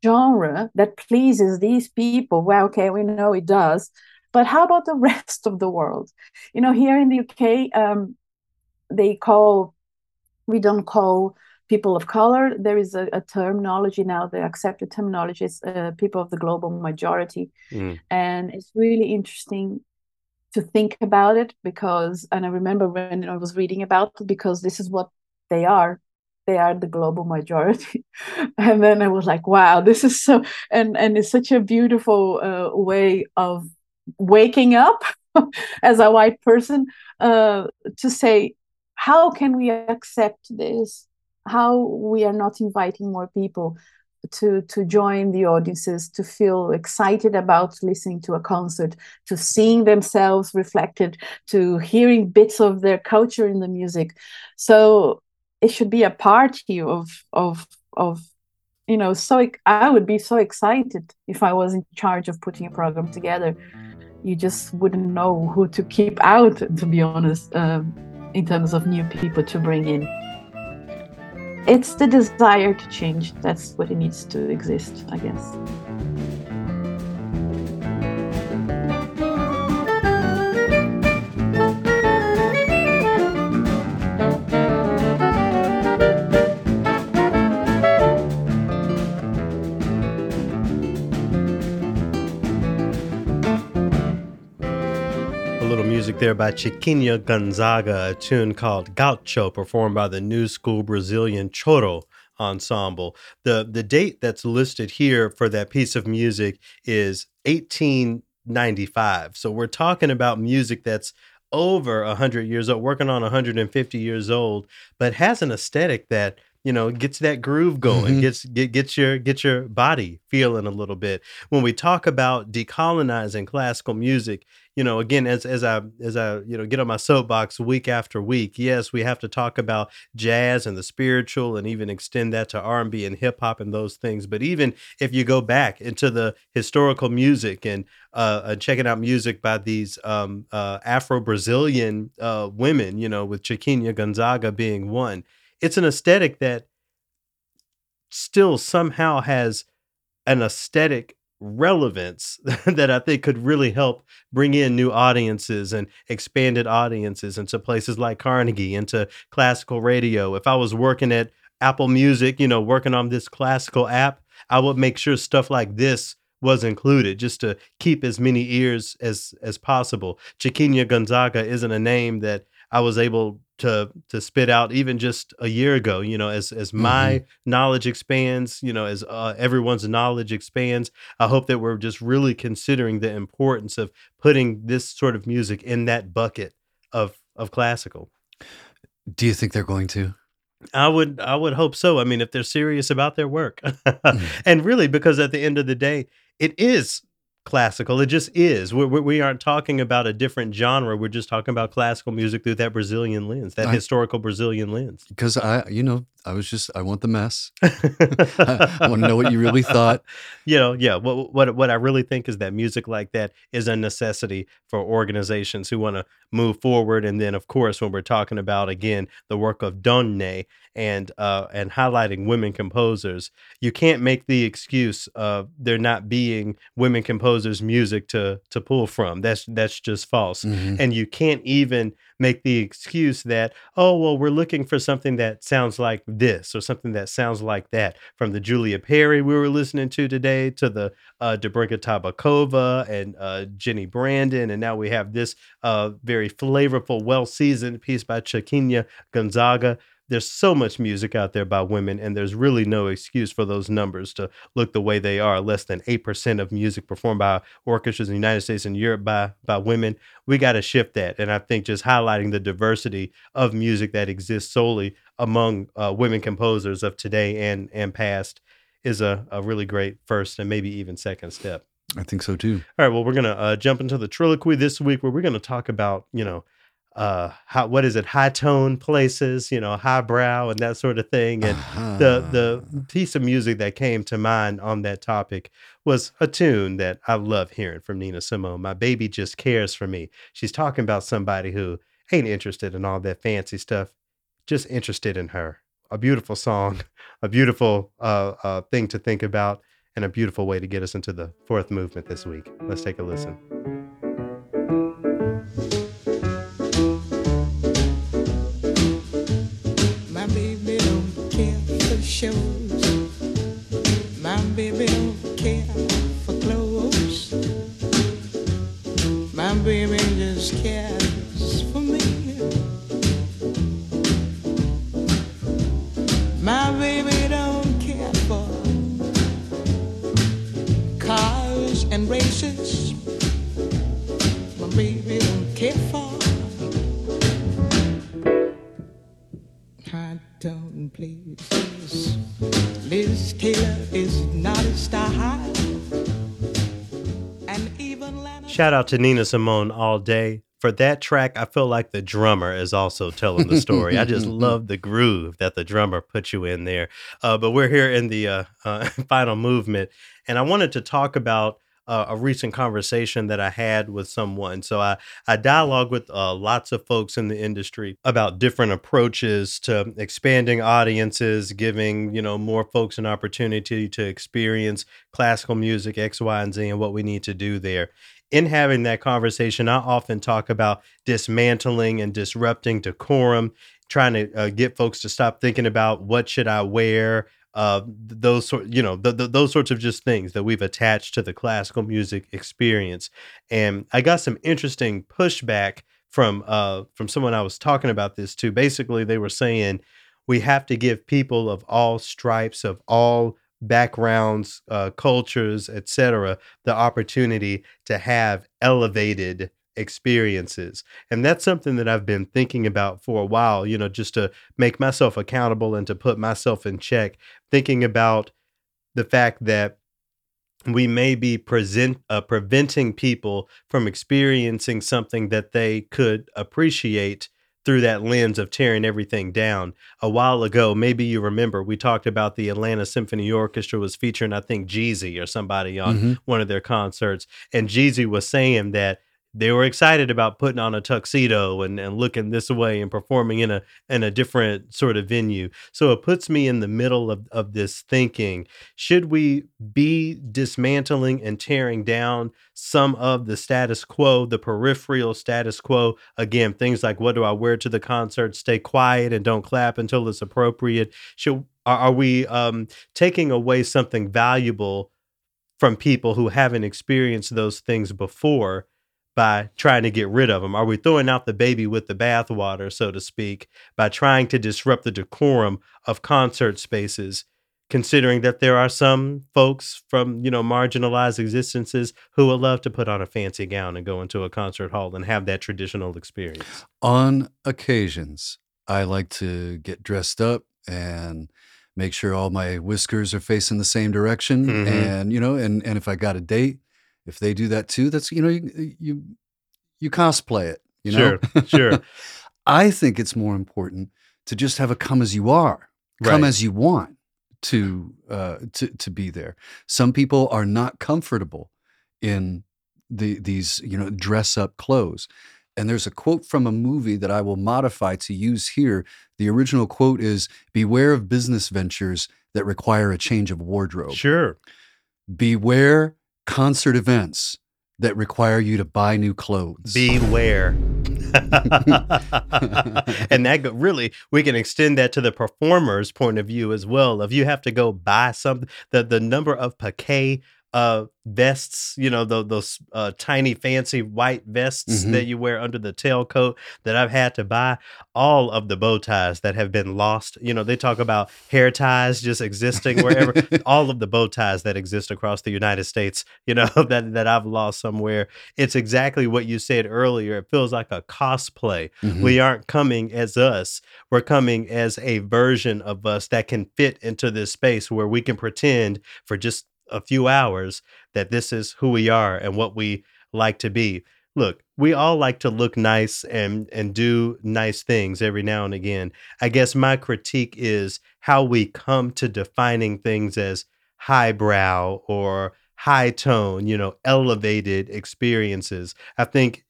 genre that pleases these people well okay we know it does but how about the rest of the world? You know, here in the UK, um, they call we don't call people of color. There is a, a terminology now, the accepted terminology is uh, people of the global majority, Mm. and it's really interesting to think about it because and i remember when i was reading about it because this is what they are they are the global majority and then i was like wow this is so and and it's such a beautiful uh, way of waking up as a white person uh, to say how can we accept this how we are not inviting more people to to join the audiences to feel excited about listening to a concert to seeing themselves reflected to hearing bits of their culture in the music. So it should be a party of of of you know so i would be so excited if i was in charge of putting a program together. You just wouldn't know who to keep out to be honest um, in terms of new people to bring in it's the desire to change that's what it needs to exist i guess music there by Chiquinha Gonzaga, a tune called Gaucho, performed by the New School Brazilian Choro Ensemble. The the date that's listed here for that piece of music is 1895. So we're talking about music that's over 100 years old, working on 150 years old, but has an aesthetic that you know gets that groove going Mhm. gets get, gets your get your body feeling a little bit when we talk about decolonizing classical music you know again as as i as i you know get on my soapbox week after week yes we have to talk about jazz and the spiritual and even extend that to r&b and hip hop and those things. But even if you go back into the historical music and uh, uh checking out music by these um uh afro-brazilian uh women you know with chiquinha gonzaga being one it's an aesthetic that still somehow has an aesthetic relevance that I think could really help bring in new audiences and expanded audiences into places like Carnegie, into classical radio. If I was working at Apple Music, you know, working on this classical app, I would make sure stuff like this was included just to keep as many ears as as possible. Chiquinha Gonzaga isn't a name that I was able to to spit out even just a year ago. You know, as as my knowledge expands, you know, as uh, everyone's knowledge expands, I hope that we're just really considering the importance of putting this sort of music in that bucket of of classical. Do you think they're going to? I would I would hope so. I mean, if they're serious about their work. and really because at the end of the day, it is classical. It just is. We, we, we aren't talking about a different genre. We're just talking about classical music through that Brazilian lens, that I- historical Brazilian lens. Because I, you know, I was just, I want the mess. I want to know what you really thought. you know, yeah. What what what I really think is that music like that is a necessity for organizations who want to move forward. And then, of course, when we're talking about again the work of Donne and uh, and highlighting women composers, you can't make the excuse of there not being women composers' music to to pull from. That's that's just false. Mhm. And you can't even make the excuse that, oh, well, we're looking for something that sounds like this or something that sounds like that. From the Julia Perry we were listening to today to the uh, Dobrinka Tabakova and uh, Jenni Brandon. And now we have this uh, very flavorful, well seasoned piece by Chiquinha Gonzaga. There's so much music out there by women, and there's really no excuse for those numbers to look the way they are. Less than 8% of music performed by orchestras in the United States and Europe by, by women we got to shift that. And I think just highlighting the diversity of music that exists solely among uh, women composers of today and and past is a, a really great first and maybe even second step. I think so too. All right, well, we're gonna uh, jump into the Trilloquy this week, where we're gonna talk about you know. Uh, how, what is it? High tone places, you know, highbrow and that sort of thing. And the Ah. the piece of music that came to mind on that topic was a tune that I love hearing from Nina Simone. My baby just cares for me. She's talking about somebody who ain't interested in all that fancy stuff, just interested in her. A beautiful song, a beautiful uh, uh, thing to think about, and a beautiful way to get us into the fourth movement this week. Let's take a listen. Shout out to Nina Simone all day. For that track, I feel like the drummer is also telling the story. I just love the groove that the drummer put you in there. Uh, but we're here in the uh, uh, final movement, and I wanted to talk about uh, a recent conversation that I had with someone. So I, I dialogue with uh, lots of folks in the industry about different approaches to expanding audiences, giving you know more folks an opportunity to experience classical music, X, Y, and Z, and what we need to do there in having that conversation, I often talk about dismantling and disrupting decorum, trying to uh, get folks to stop thinking about what should I wear, uh, those sort, you know, th- th- those sorts of just things that we've attached to the classical music experience. And I got some interesting pushback from uh, from someone I was talking about this to. Basically, they were saying we have to give people of all stripes, of all backgrounds, uh, cultures, etc., the opportunity to have elevated experiences. And that's something that I've been thinking about for a while, you know, just to make myself accountable and to put myself in check, thinking about the fact that we may be present uh, preventing people from experiencing something that they could appreciate through that lens of tearing everything down. A while ago, maybe you remember, we talked about the Atlanta Symphony Orchestra was featuring, I think, Jeezy or somebody on Mhm. one of their concerts. And Jeezy was saying that they were excited about putting on a tuxedo and, and looking this way and performing in a in a different sort of venue. So it puts me in the middle of, of this thinking. Should we be dismantling and tearing down some of the status quo, the peripheral status quo? Again, things like what do I wear to the concert? Stay quiet and don't clap until it's appropriate. Should are, are we um, taking away something valuable from people who haven't experienced those things before by trying to get rid of them? Are we throwing out the baby with the bathwater, so to speak, by trying to disrupt the decorum of concert spaces? Considering that there are some folks from you know marginalized existences who would love to put on a fancy gown and go into a concert hall and have that traditional experience. On occasions, I like to get dressed up and make sure all my whiskers are facing the same direction. Mhm. And, you know, and, and if I got a date, if they do that too, that's, you know, you, you, you cosplay it, you know? Sure, sure. I think it's more important to just have a come as you are, come Right. as you want to, uh, to, to be there. Some people are not comfortable in the, these, you know, dress up clothes. And there's a quote from a movie that I will modify to use here. The original quote is Beware of business ventures that require a change of wardrobe. Sure. Beware concert events that require you to buy new clothes. Beware. and that really, we can extend that to the performer's point of view as well. If you have to go buy something, the, the number of piqué uh, vests, you know, tho- those uh, tiny fancy white vests Mhm. that you wear under the tailcoat that I've had to buy, all of the bow ties that have been lost. You know, they talk about hair ties just existing wherever, all of the bow ties that exist across the United States, you know, that, that I've lost somewhere. It's exactly what you said earlier. It feels like a cosplay. Mhm. We aren't coming as us. We're coming as a version of us that can fit into this space where we can pretend for just a few hours that this is who we are and what we like to be. Look, we all like to look nice and and do nice things every now and again. I guess my critique is how we come to defining things as highbrow or high tone, you know, elevated experiences. I think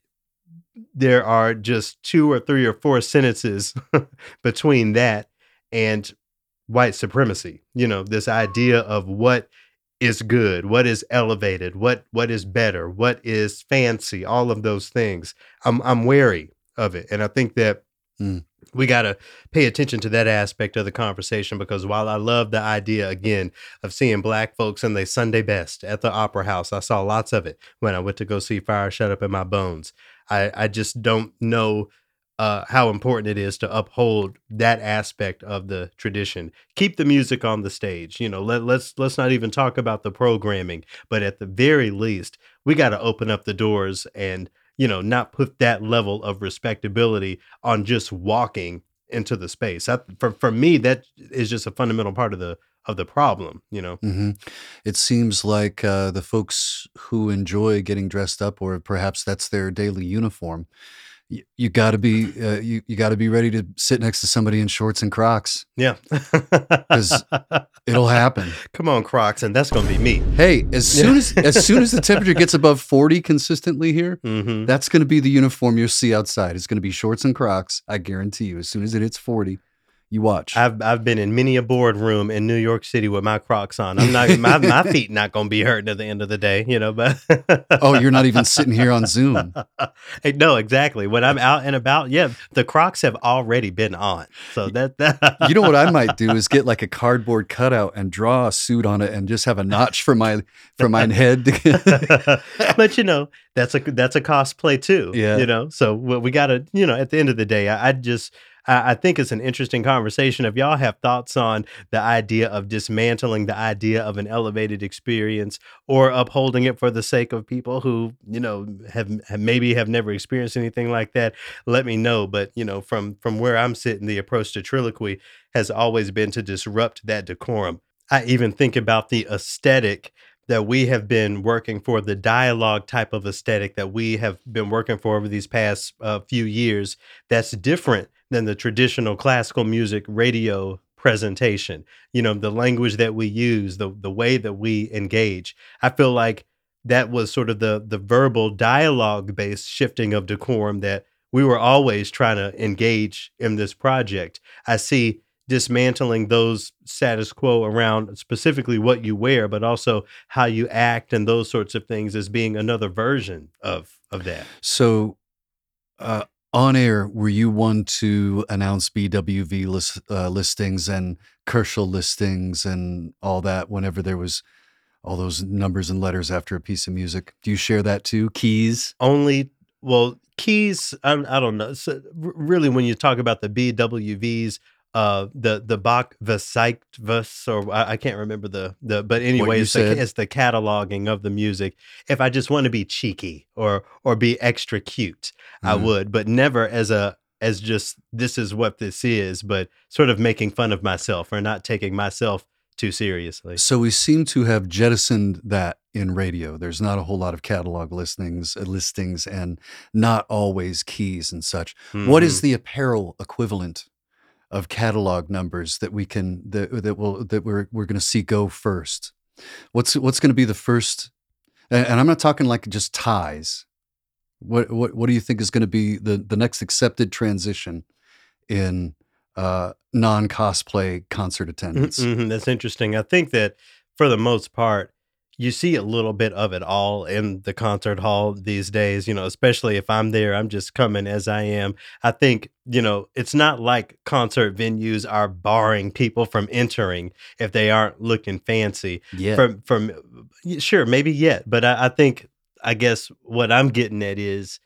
there are just two or three or four sentences between that and white supremacy. You know, this idea of what is good, what is elevated, what what is better, what is fancy, all of those things. I'm I'm wary of it. And I think that Mm. we got to pay attention to that aspect of the conversation because while I love the idea again of seeing black folks in their Sunday best at the Opera House, I saw lots of it when I went to go see Fire Shut Up in My Bones. I, I just don't know uh, how important it is to uphold that aspect of the tradition. Keep the music on the stage. You know, let, let's let's not even talk about the programming, but at the very least, we got to open up the doors and you know not put that level of respectability on just walking into the space. That, for for me, that is just a fundamental part of the of the problem. You know. hmm It seems like uh, the folks who enjoy getting dressed up, or perhaps that's their daily uniform, you, you got to be uh, you, you got to be ready to sit next to somebody in shorts and Crocs. Yeah, because It'll happen. Come on, Crocs, and that's gonna be me. Hey, as soon as as soon as the temperature gets above forty consistently here, hmm that's going to be the uniform you'll see outside. It's going to be shorts and Crocs. I guarantee you. As soon as it hits forty, you watch. I've I've been in many a boardroom in New York City with my Crocs on. I'm not my, my feet not gonna be hurting at the end of the day, you know. But oh, you're not even sitting here on Zoom. Hey, no, exactly. When I'm out and about, yeah, the Crocs have already been on. So that, that You know what I might do is get like a cardboard cutout and draw a suit on it and just have a notch for my for my head. but you know that's a that's a cosplay too. Yeah. You know, so we we got to you know at the end of the day, I, I just I, think it's an interesting conversation. If y'all have thoughts on the idea of dismantling the idea of an elevated experience or upholding it for the sake of people who you know have, have maybe have never experienced anything like that, let me know. But you know, from from where I'm sitting, the approach to Trilloquy has always been to disrupt that decorum. I even think about the aesthetic that we have been working for, the dialogue type of aesthetic that we have been working for over these past uh, few years, that's different than the traditional classical music radio presentation. You know, the language that we use, the the way that we engage. I feel like that was sort of the the verbal dialogue based shifting of decorum that we were always trying to engage in this project. I see dismantling those status quo around specifically what you wear, but also how you act and those sorts of things as being another version of of that. so, uh, on air, were you one to announce BWV list, uh, listings and Köchel listings and all that whenever there was all those numbers and letters after a piece of music? Do you share that too? Keys? Only well, keys. I, I don't know. So, really, when you talk about the BWVs. Uh, the the Bach Veseichtvus, or I, I can't remember the the, but anyway, it's the, it's the cataloging of the music. If I just want to be cheeky or or be extra cute, I Mhm. would, but never as a as just this is what this is, but sort of making fun of myself or not taking myself too seriously. So we seem to have jettisoned that in radio. There's not a whole lot of catalog listings, uh, listings, and not always keys and such. What is the apparel equivalent of catalog numbers that we can that that will that we're we're going to see go first? What's what's going to be the first? And, I'm not talking like just ties. What what what do you think is going to be the the next accepted transition in uh, non cosplay concert attendance? Mhm, That's interesting. I think that for the most part, you see a little bit of it all in the concert hall these days, you know, especially if I'm there, I'm just coming as I am. I think, you know, it's not like concert venues are barring people from entering if they aren't looking fancy. Yeah. From from sure, maybe yet, but I, I think I guess what I'm getting at is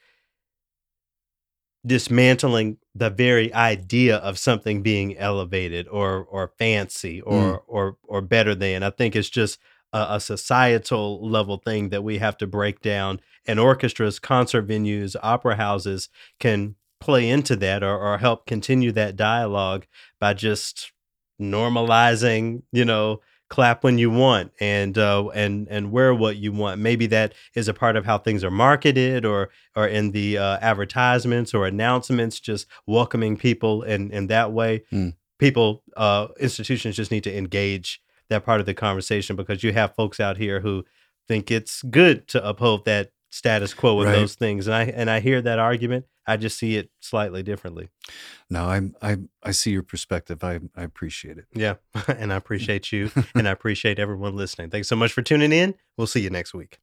dismantling the very idea of something being elevated or or fancy mm. or or or better than. I think it's just a, a societal level thing that we have to break down. And orchestras, concert venues, opera houses can play into that or, or help continue that dialogue by just normalizing, you know, clap when you want and uh, and and wear what you want. Maybe that is a part of how things are marketed or or in the uh, advertisements or announcements, just welcoming people in in that way. Mm. People, uh, institutions just need to engage that part of the conversation because you have folks out here who think it's good to uphold that status quo with Right. those things, and I and I hear that argument. I just see it slightly differently. No, I I I see your perspective. I I appreciate it. Yeah, and I appreciate you, and I appreciate everyone listening. Thanks so much for tuning in. We'll see you next week.